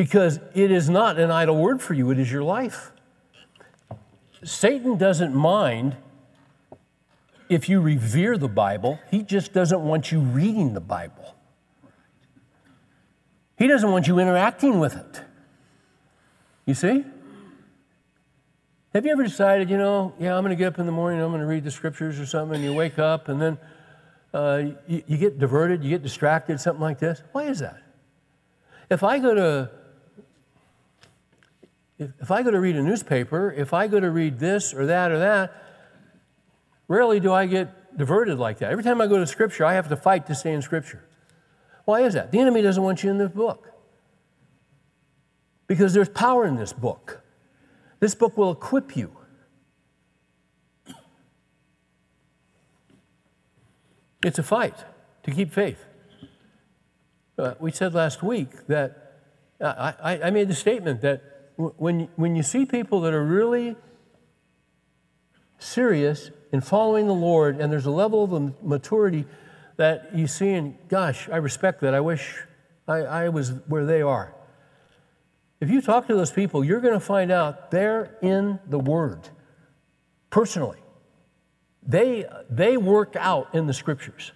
Because it is not an idle word for you, it is your life. Satan doesn't mind if you revere the Bible, he just doesn't want you reading the Bible. He doesn't want you interacting with it. You see? Have you ever decided, you know, yeah, I'm going to get up in the morning, I'm going to read the scriptures or something, and you wake up and then uh, you, you get diverted, you get distracted, something like this? Why is that? If I go to if, if I go to read a newspaper, if I go to read this or that or that, rarely do I get diverted like that. Every time I go to Scripture, I have to fight to stay in Scripture. Why is that? The enemy doesn't want you in this book. Because there's power in this book. This book will equip you. It's a fight to keep faith. Uh, we said last week that uh, I, I made the statement that when, when you see people that are really serious in following the Lord and there's a level of maturity that you see, and gosh, I respect that. I wish I, I was where they are. If you talk to those people, you're going to find out they're in the Word personally. They, they work out in the Scriptures.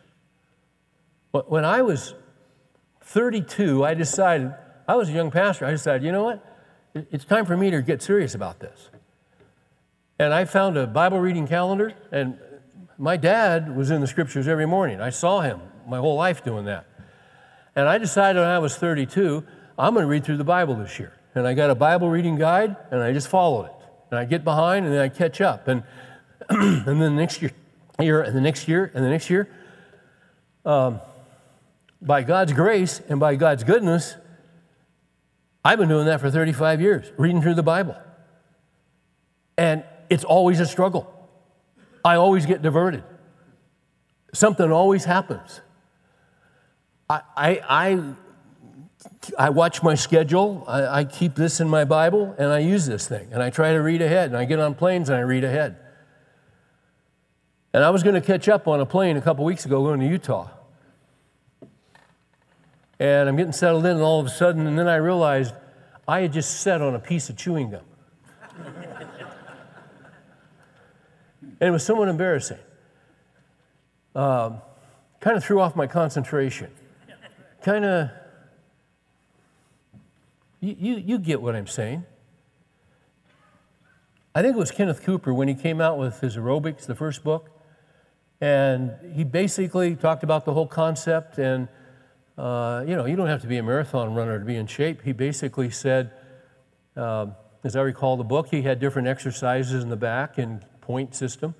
When I was 32, I decided, I was a young pastor, I decided, you know what? It's time for me to get serious about this. And I found a Bible reading calendar, and my dad was in the scriptures every morning. I saw him my whole life doing that. And I decided when I was 32, I'm going to read through the Bible this year. And I got a Bible reading guide, and I just followed it. And I get behind, and then I catch up. And, and then the next year, year, and the next year, and the next year, um, by God's grace and by God's goodness, I've been doing that for 35 years, reading through the Bible. And it's always a struggle. I always get diverted. Something always happens. I, I, I, I watch my schedule, I, I keep this in my Bible, and I use this thing, and I try to read ahead, and I get on planes and I read ahead. And I was going to catch up on a plane a couple weeks ago going to Utah. And I'm getting settled in, and all of a sudden, and then I realized I had just sat on a piece of chewing gum. And it was somewhat embarrassing. Um, kind of threw off my concentration. Kind of, you, you, you get what I'm saying. I think it was Kenneth Cooper when he came out with his aerobics, the first book. And he basically talked about the whole concept. And, uh, you know, you don't have to be a marathon runner to be in shape. He basically said, uh, as I recall the book, he had different exercises in the back and point system.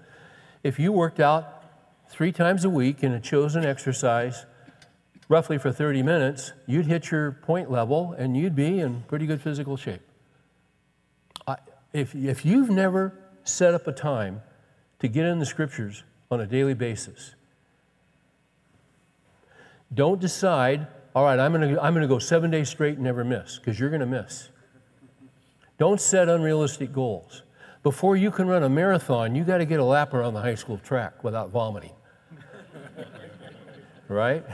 If you worked out three times a week in a chosen exercise, roughly for 30 minutes, you'd hit your point level and you'd be in pretty good physical shape. I, if, if you've never set up a time to get in the scriptures on a daily basis, don't decide, all right, I'm going to I'm going to go seven days straight and never miss, because you're going to miss. Don't set unrealistic goals. before you can run a marathon, you got to get a lap around the high school track without vomiting. right?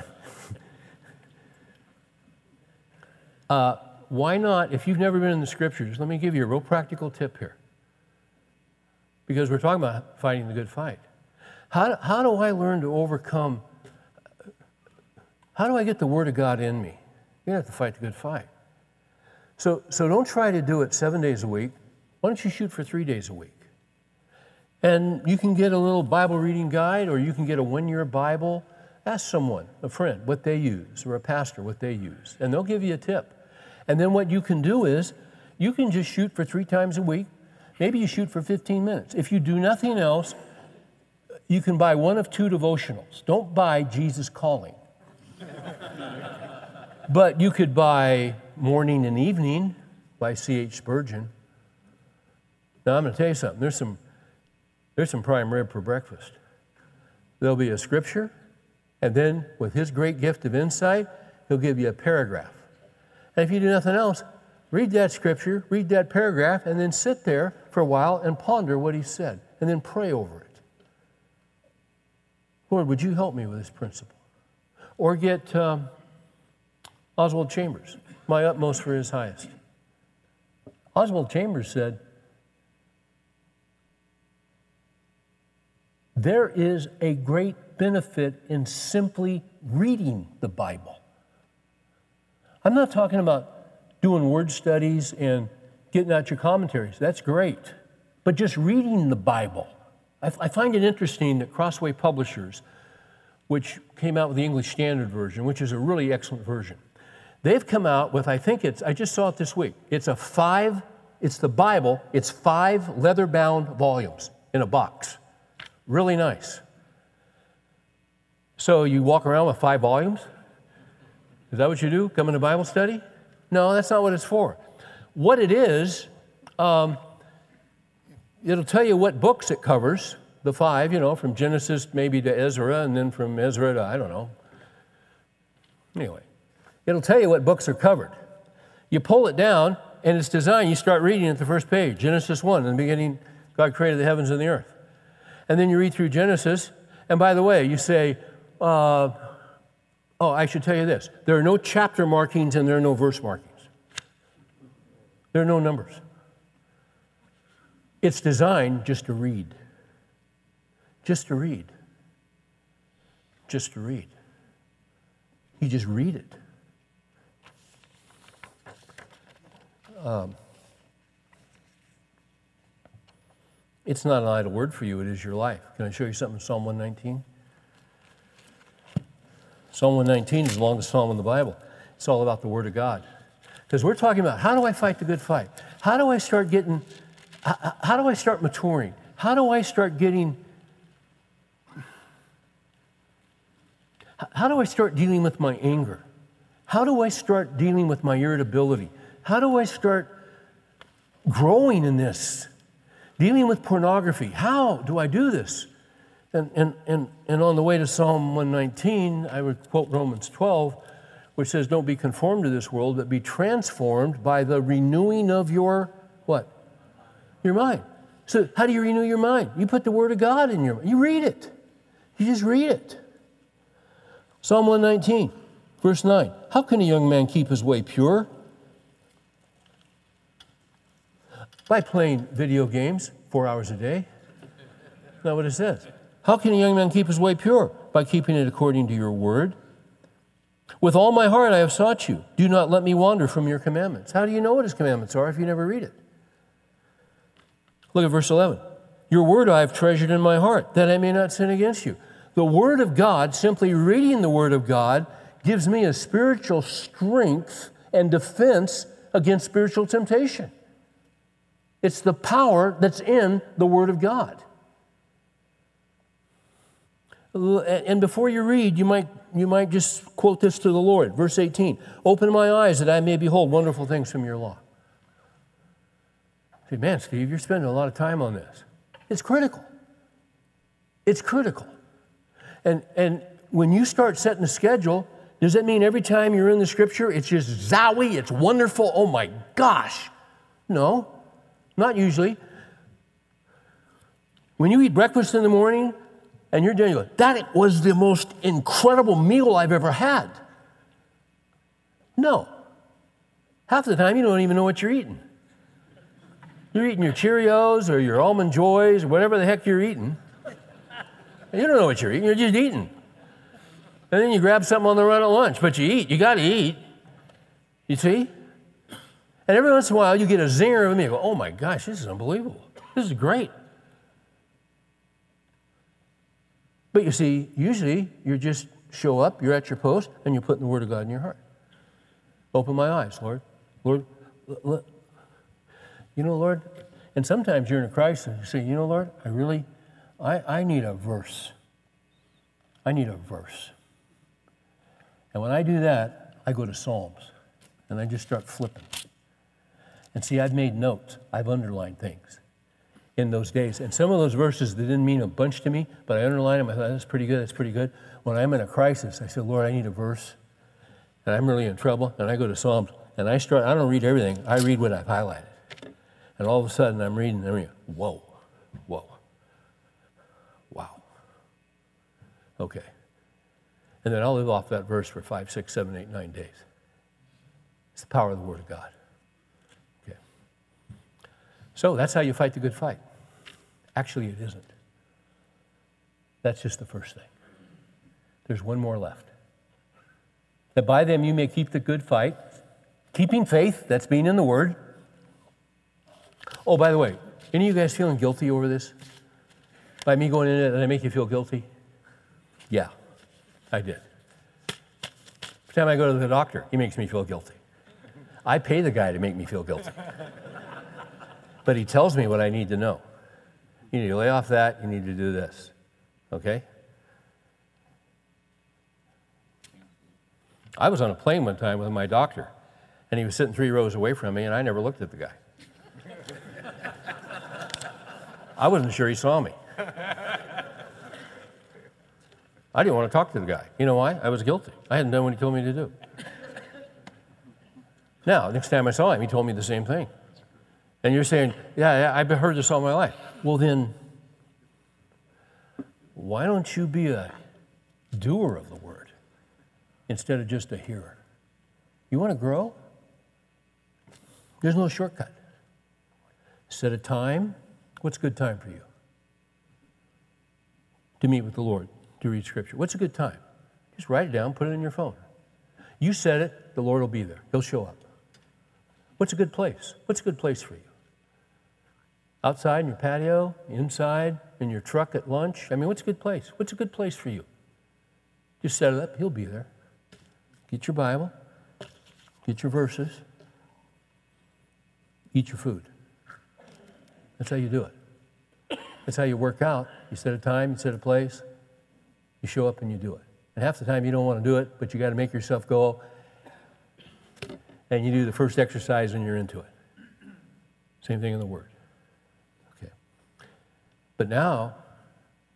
Uh, why not, if you've never been in the scriptures, let me give you a real practical tip here. Because we're talking about fighting the good fight. How, how do I learn to overcome? How do I get the Word of God in me? You have to fight the good fight. So, so don't try to do it seven days a week. Why don't you shoot for three days a week? And you can get a little Bible reading guide or you can get a one year Bible. Ask someone, a friend, what they use, or a pastor, what they use, and they'll give you a tip. And then what you can do is you can just shoot for three times a week. Maybe you shoot for 15 minutes. If you do nothing else, you can buy one of two devotionals. Don't buy Jesus Calling. But you could buy Morning and Evening by C.H. Spurgeon. Now, I'm going to tell you something. There's some, there's some prime rib for breakfast. There'll be a scripture, and then with his great gift of insight, he'll give you a paragraph. And if you do nothing else, read that scripture, read that paragraph, and then sit there for a while and ponder what he said, and then pray over it. Lord, would you help me with this principle? Or get um, Oswald Chambers, my utmost for his highest. Oswald Chambers said, There is a great benefit in simply reading the Bible. I'm not talking about doing word studies and getting out your commentaries. That's great. But just reading the Bible. I, I find it interesting that Crossway Publishers, which came out with the English Standard Version, which is a really excellent version, they've come out with, I think it's, I just saw it this week, it's a five, it's the Bible, it's five leather bound volumes in a box. Really nice. So you walk around with five volumes? Is that what you do? Come into Bible study? No, that's not what it's for. What it is, um, it'll tell you what books it covers, the five, you know, from Genesis maybe to Ezra, and then from Ezra to, I don't know. Anyway, it'll tell you what books are covered. You pull it down, and it's designed, you start reading at the first page Genesis 1, in the beginning, God created the heavens and the earth. And then you read through Genesis, and by the way, you say, uh, Oh, I should tell you this there are no chapter markings and there are no verse markings. There are no numbers. It's designed just to read. Just to read. Just to read. You just read it. Um, it's not an idle word for you, it is your life. Can I show you something in Psalm 119? Psalm 119 is the longest psalm in the Bible. It's all about the Word of God. Because we're talking about how do I fight the good fight? How do I start getting, how, how do I start maturing? How do I start getting, how do I start dealing with my anger? How do I start dealing with my irritability? How do I start growing in this? Dealing with pornography. How do I do this? And, and, and, and on the way to Psalm 119, I would quote Romans 12, which says, Don't be conformed to this world, but be transformed by the renewing of your what? Your mind. So, how do you renew your mind? You put the Word of God in your mind. You read it. You just read it. Psalm 119, verse 9. How can a young man keep his way pure? By playing video games four hours a day. Not what it says. How can a young man keep his way pure? By keeping it according to your word. With all my heart I have sought you. Do not let me wander from your commandments. How do you know what his commandments are if you never read it? Look at verse 11. Your word I have treasured in my heart, that I may not sin against you. The word of God, simply reading the word of God, gives me a spiritual strength and defense against spiritual temptation. It's the power that's in the word of God. And before you read, you might, you might just quote this to the Lord. Verse 18 Open my eyes that I may behold wonderful things from your law. Say, man, Steve, you're spending a lot of time on this. It's critical. It's critical. And, and when you start setting a schedule, does that mean every time you're in the scripture, it's just zowie, it's wonderful, oh my gosh? No, not usually. When you eat breakfast in the morning and you're doing it, that was the most incredible meal I've ever had. No. Half the time you don't even know what you're eating. You're eating your Cheerios or your almond joys or whatever the heck you're eating. You don't know what you're eating, you're just eating. And then you grab something on the run at lunch, but you eat. You got to eat. You see? And every once in a while, you get a zinger of me. You go, oh my gosh, this is unbelievable. This is great. But you see, usually you just show up, you're at your post, and you're putting the Word of God in your heart. Open my eyes, Lord. Lord, you know, Lord, and sometimes you're in a crisis you say, you know, Lord, I really, I, I need a verse. I need a verse. And when I do that, I go to Psalms and I just start flipping. And see, I've made notes, I've underlined things in those days. And some of those verses that didn't mean a bunch to me, but I underlined them. I thought, that's pretty good, that's pretty good. When I'm in a crisis, I said, Lord, I need a verse. And I'm really in trouble. And I go to Psalms and I start, I don't read everything, I read what I've highlighted. And all of a sudden I'm reading, and I'm reading, whoa, whoa, Okay. And then I'll live off that verse for five, six, seven, eight, nine days. It's the power of the Word of God. Okay. So that's how you fight the good fight. Actually, it isn't. That's just the first thing. There's one more left. That by them you may keep the good fight, keeping faith, that's being in the Word. Oh, by the way, any of you guys feeling guilty over this? By me going in it, did I make you feel guilty? Yeah. I did. Every time I go to the doctor, he makes me feel guilty. I pay the guy to make me feel guilty. but he tells me what I need to know. You need to lay off that, you need to do this. Okay? I was on a plane one time with my doctor, and he was sitting three rows away from me, and I never looked at the guy. I wasn't sure he saw me. I didn't want to talk to the guy. You know why? I was guilty. I hadn't done what he told me to do. now, next time I saw him, he told me the same thing. And you're saying, yeah, yeah, I've heard this all my life. Well, then, why don't you be a doer of the word instead of just a hearer? You want to grow? There's no shortcut. Set a time. What's a good time for you? To meet with the Lord to read Scripture? What's a good time? Just write it down, put it in your phone. You said it, the Lord will be there. He'll show up. What's a good place? What's a good place for you? Outside in your patio, inside, in your truck at lunch? I mean, what's a good place? What's a good place for you? Just set it up, He'll be there. Get your Bible, get your verses, eat your food. That's how you do it. That's how you work out. You set a time, you set a place, you show up and you do it. And half the time you don't want to do it, but you got to make yourself go. And you do the first exercise and you're into it. Same thing in the Word. Okay. But now,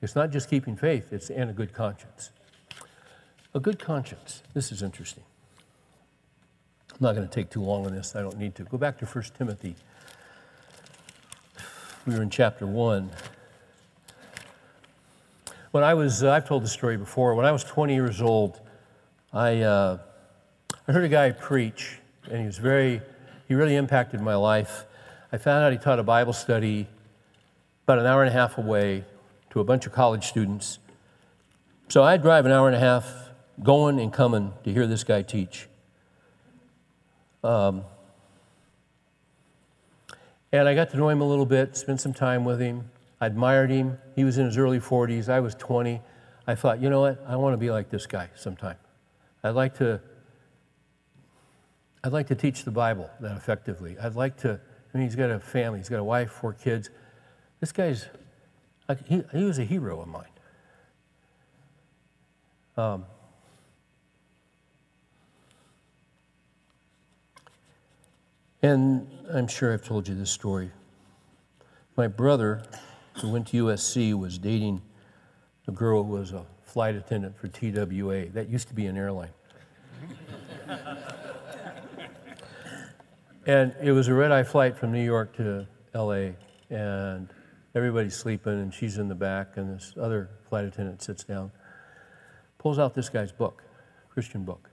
it's not just keeping faith, it's and a good conscience. A good conscience. This is interesting. I'm not going to take too long on this. I don't need to. Go back to 1 Timothy. We were in chapter 1. When I was, uh, I've told the story before, when I was 20 years old, I, uh, I heard a guy preach, and he was very, he really impacted my life. I found out he taught a Bible study about an hour and a half away to a bunch of college students. So I'd drive an hour and a half going and coming to hear this guy teach. Um, and I got to know him a little bit, spent some time with him. I admired him. He was in his early 40s. I was 20. I thought, you know what? I want to be like this guy sometime. I'd like to. I'd like to teach the Bible that effectively. I'd like to. I mean, he's got a family. He's got a wife, four kids. This guy's. He, he was a hero of mine. Um, and I'm sure I've told you this story. My brother who went to USC was dating a girl who was a flight attendant for TWA. That used to be an airline. and it was a red eye flight from New York to LA. And Everybody's sleeping, and she's in the back, and this other flight attendant sits down, pulls out this guy's book, Christian book.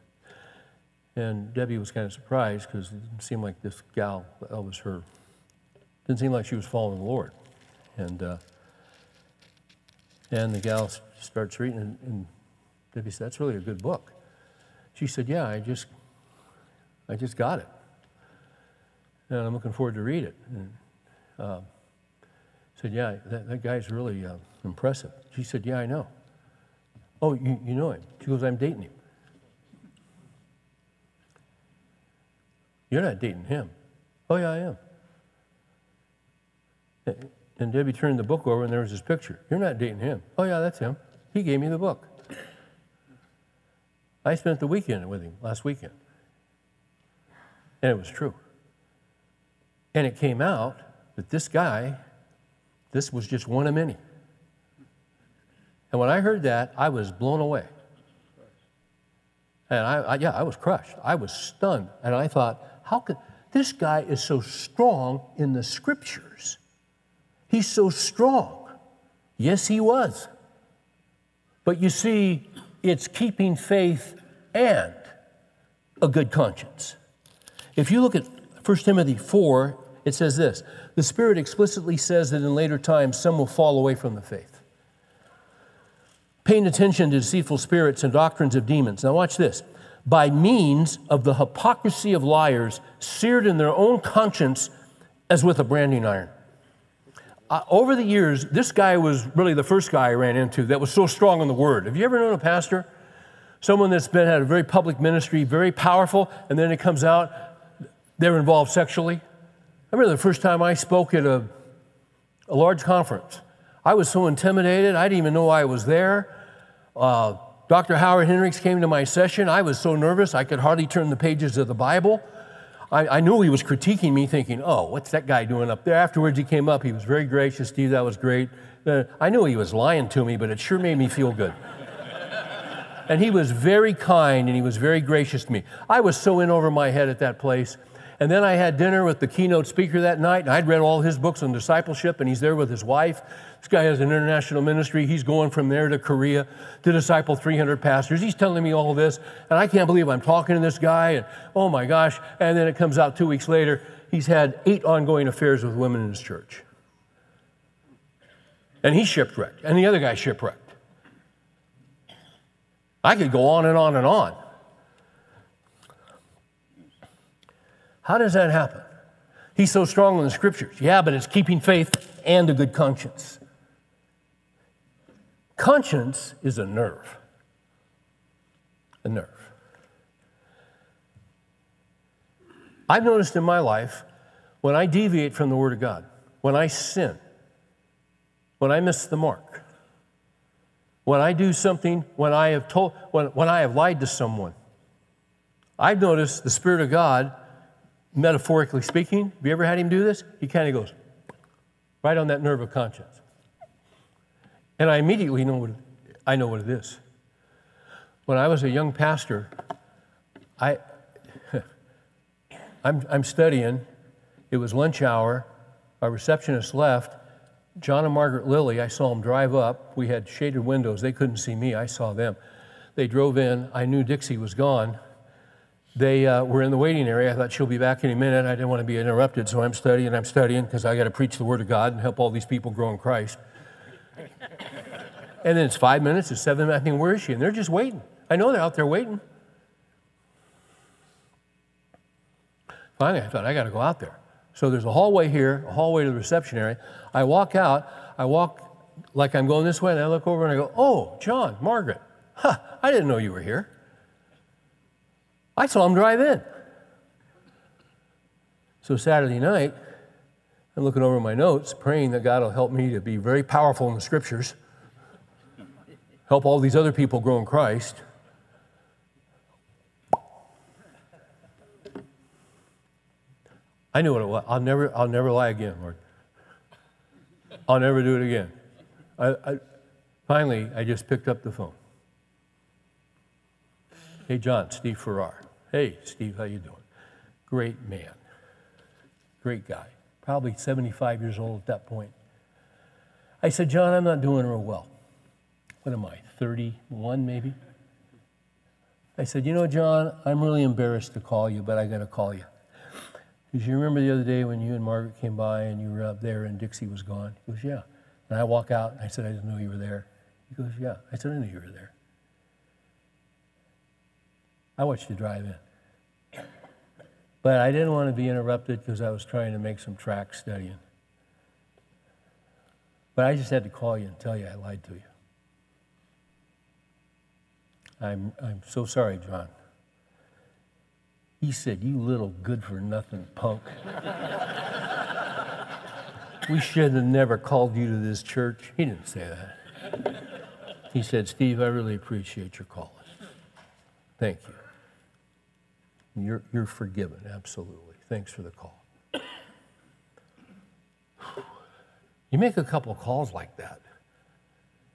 And Debbie was kind of surprised because it didn't seem like this gal, was her, didn't seem like she was following the Lord. And, uh, and the gal starts reading, and, and Debbie said, That's really a good book. She said, Yeah, I just, I just got it. And I'm looking forward to read it. And, uh, said, Yeah, that, that guy's really uh, impressive. She said, Yeah, I know. Oh, you, you know him? She goes, I'm dating him. You're not dating him. Oh, yeah, I am. And Debbie turned the book over and there was his picture. You're not dating him. Oh, yeah, that's him. He gave me the book. I spent the weekend with him last weekend. And it was true. And it came out that this guy, this was just one of many. And when I heard that, I was blown away. And I, I, yeah, I was crushed. I was stunned. And I thought, how could this guy is so strong in the scriptures? He's so strong. Yes, he was. But you see, it's keeping faith and a good conscience. If you look at 1 Timothy 4, it says this The Spirit explicitly says that in later times some will fall away from the faith. Paying attention to deceitful spirits and doctrines of demons. Now, watch this. By means of the hypocrisy of liars, seared in their own conscience as with a branding iron. Uh, over the years, this guy was really the first guy I ran into that was so strong in the word. Have you ever known a pastor? Someone that's been had a very public ministry, very powerful, and then it comes out they're involved sexually. I remember the first time I spoke at a, a large conference. I was so intimidated, I didn't even know I was there. Uh, Dr. Howard Hendricks came to my session. I was so nervous I could hardly turn the pages of the Bible. I, I, knew he was critiquing me, thinking, oh, what's that guy doing up there? Afterwards, he came up. He was very gracious. Steve, that was great. Uh, I knew he was lying to me, but it sure made me feel good. and he was very kind and he was very gracious to me. I was so in over my head at that place. And then I had dinner with the keynote speaker that night, and I'd read all his books on discipleship, and he's there with his wife. This guy has an international ministry. He's going from there to Korea to disciple 300 pastors. He's telling me all this, and I can't believe I'm talking to this guy, and oh my gosh. And then it comes out two weeks later, he's had eight ongoing affairs with women in his church. And he's shipwrecked, and the other guy's shipwrecked. I could go on and on and on. How does that happen? He's so strong in the scriptures. Yeah, but it's keeping faith and a good conscience. Conscience is a nerve. A nerve. I've noticed in my life when I deviate from the Word of God, when I sin, when I miss the mark, when I do something, when I have told, when, when I have lied to someone, I've noticed the Spirit of God, metaphorically speaking, have you ever had him do this? He kind of goes right on that nerve of conscience. And I immediately know what I know what it is. When I was a young pastor, I I'm, I'm studying. It was lunch hour. Our receptionist left. John and Margaret Lilly, I saw them drive up. We had shaded windows. They couldn't see me. I saw them. They drove in. I knew Dixie was gone. They uh, were in the waiting area. I thought she'll be back any minute. I didn't want to be interrupted, so I'm studying. I'm studying because I got to preach the Word of God and help all these people grow in Christ. And then it's five minutes, it's seven minutes. I think, where is she? And they're just waiting. I know they're out there waiting. Finally, I thought, I got to go out there. So there's a hallway here, a hallway to the reception area. I walk out, I walk like I'm going this way, and I look over and I go, Oh, John, Margaret. Huh, I didn't know you were here. I saw him drive in. So Saturday night, I'm looking over my notes, praying that God will help me to be very powerful in the scriptures help all these other people grow in Christ. I knew what it was. I'll never, I'll never lie again, Lord. I'll never do it again. I, I, finally, I just picked up the phone. Hey, John, Steve Farrar. Hey, Steve, how you doing? Great man. Great guy. Probably 75 years old at that point. I said, John, I'm not doing real well. What am I, 31 maybe? I said, You know, John, I'm really embarrassed to call you, but I got to call you. Because you remember the other day when you and Margaret came by and you were up there and Dixie was gone? He goes, Yeah. And I walk out and I said, I didn't know you were there. He goes, Yeah. I said, I knew you were there. I watched you drive in. But I didn't want to be interrupted because I was trying to make some track studying. But I just had to call you and tell you I lied to you. I'm, I'm so sorry, John. He said, You little good for nothing punk. we should have never called you to this church. He didn't say that. He said, Steve, I really appreciate your calling. Thank you. You're, you're forgiven, absolutely. Thanks for the call. You make a couple calls like that,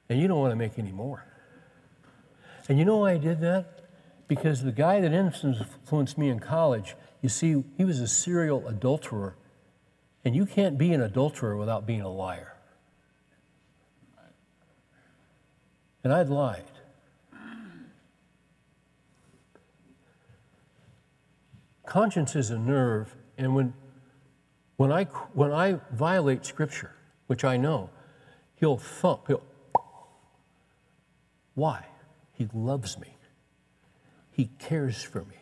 and you don't want to make any more. And you know why I did that? Because the guy that influenced me in college, you see, he was a serial adulterer. And you can't be an adulterer without being a liar. And I'd lied. Conscience is a nerve, and when, when, I, when I violate Scripture, which I know, he'll thump. He'll, why? He loves me. He cares for me.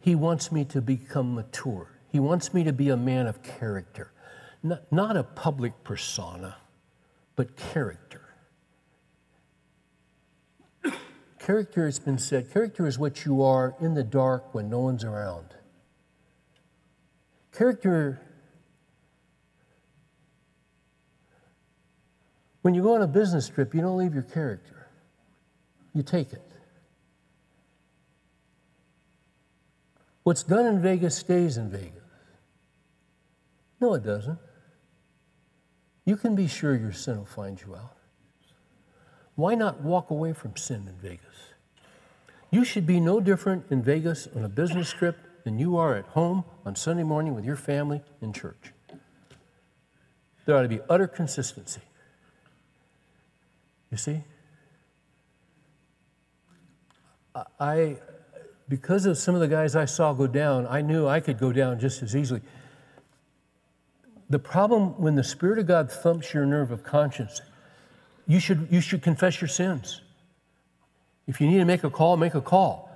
He wants me to become mature. He wants me to be a man of character, not, not a public persona, but character. Character has been said character is what you are in the dark when no one's around. Character, when you go on a business trip, you don't leave your character you take it. What's done in Vegas stays in Vegas. No, it doesn't. You can be sure your sin will find you out. Why not walk away from sin in Vegas? You should be no different in Vegas on a business trip than you are at home on Sunday morning with your family in church. There ought to be utter consistency. You see? I, because of some of the guys I saw go down, I knew I could go down just as easily. The problem when the Spirit of God thumps your nerve of conscience, you should, you should confess your sins. If you need to make a call, make a call.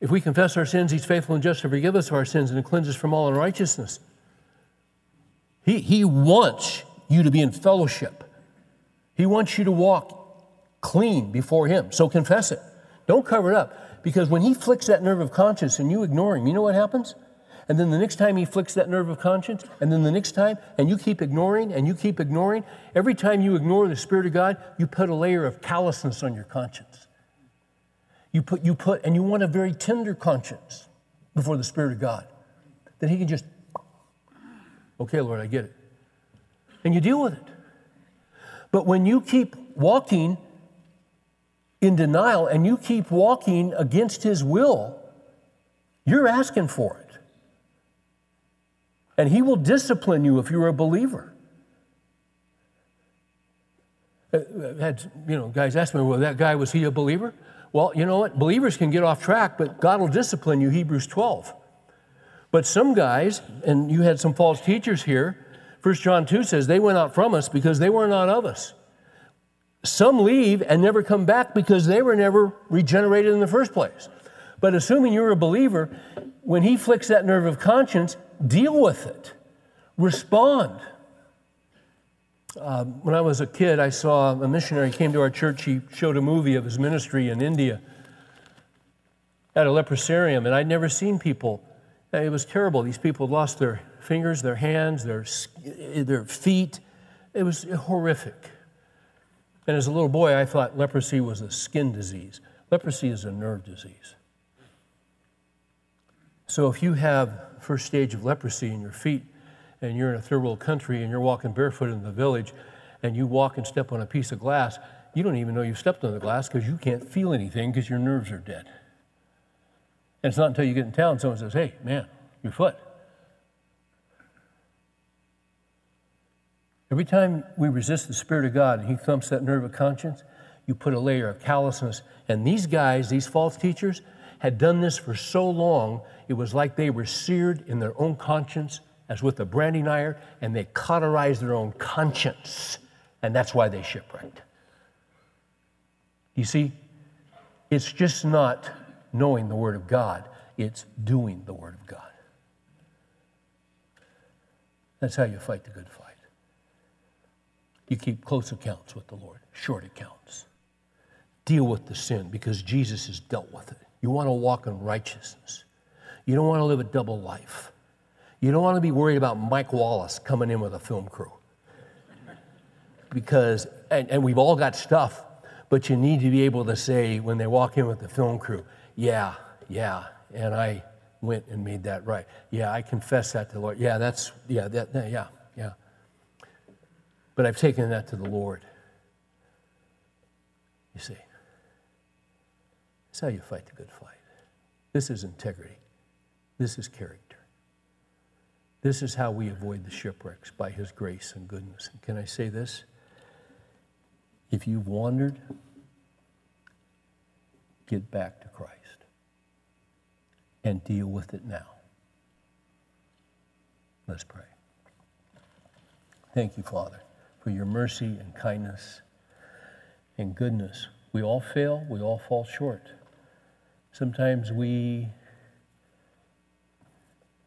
If we confess our sins, He's faithful and just to forgive us of our sins and to cleanse us from all unrighteousness. He, he wants you to be in fellowship. He wants you to walk clean before Him. So confess it. Don't cover it up. Because when he flicks that nerve of conscience and you ignore him, you know what happens? And then the next time he flicks that nerve of conscience, and then the next time, and you keep ignoring and you keep ignoring, every time you ignore the Spirit of God, you put a layer of callousness on your conscience. You put, you put, and you want a very tender conscience before the Spirit of God. That he can just, okay, Lord, I get it. And you deal with it. But when you keep walking in denial and you keep walking against His will, you're asking for it. And He will discipline you if you're a believer. Uh, uh, had, you know, guys ask me, well, that guy, was he a believer? Well, you know what? Believers can get off track, but God will discipline you, Hebrews 12. But some guys, and you had some false teachers here, 1 John 2 says they went out from us because they were not of us. Some leave and never come back because they were never regenerated in the first place. But assuming you're a believer, when he flicks that nerve of conscience, deal with it, respond. Uh, when I was a kid, I saw a missionary came to our church. He showed a movie of his ministry in India at a leprosarium, and I'd never seen people. It was terrible. These people had lost their fingers, their hands, their, their feet. It was horrific. And as a little boy, I thought leprosy was a skin disease. Leprosy is a nerve disease. So if you have first stage of leprosy in your feet, and you're in a third world country and you're walking barefoot in the village, and you walk and step on a piece of glass, you don't even know you stepped on the glass because you can't feel anything because your nerves are dead. And it's not until you get in town someone says, "Hey, man, your foot." Every time we resist the Spirit of God and He thumps that nerve of conscience, you put a layer of callousness. And these guys, these false teachers, had done this for so long, it was like they were seared in their own conscience as with a branding iron, and they cauterized their own conscience. And that's why they shipwrecked. You see, it's just not knowing the Word of God, it's doing the Word of God. That's how you fight the good fight. You keep close accounts with the Lord, short accounts. Deal with the sin because Jesus has dealt with it. You want to walk in righteousness. You don't want to live a double life. You don't want to be worried about Mike Wallace coming in with a film crew. Because, and, and we've all got stuff, but you need to be able to say when they walk in with the film crew, yeah, yeah, and I went and made that right. Yeah, I confess that to the Lord. Yeah, that's, yeah, that, yeah, yeah. But I've taken that to the Lord. You see, that's how you fight the good fight. This is integrity. This is character. This is how we avoid the shipwrecks by His grace and goodness. And can I say this? If you've wandered, get back to Christ and deal with it now. Let's pray. Thank you, Father, for your mercy and kindness and goodness. We all fail, we all fall short. Sometimes we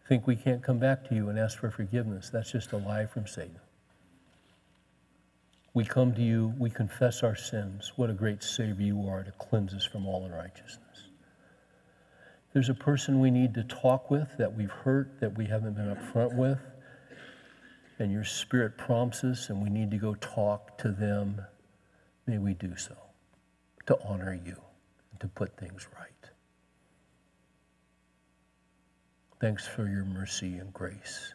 think we can't come back to you and ask for forgiveness. That's just a lie from Satan. We come to you, we confess our sins. What a great Savior you are to cleanse us from all unrighteousness there's a person we need to talk with that we've hurt, that we haven't been upfront with, and your spirit prompts us and we need to go talk to them, may we do so to honor you and to put things right. Thanks for your mercy and grace.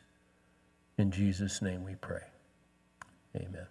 In Jesus' name we pray. Amen.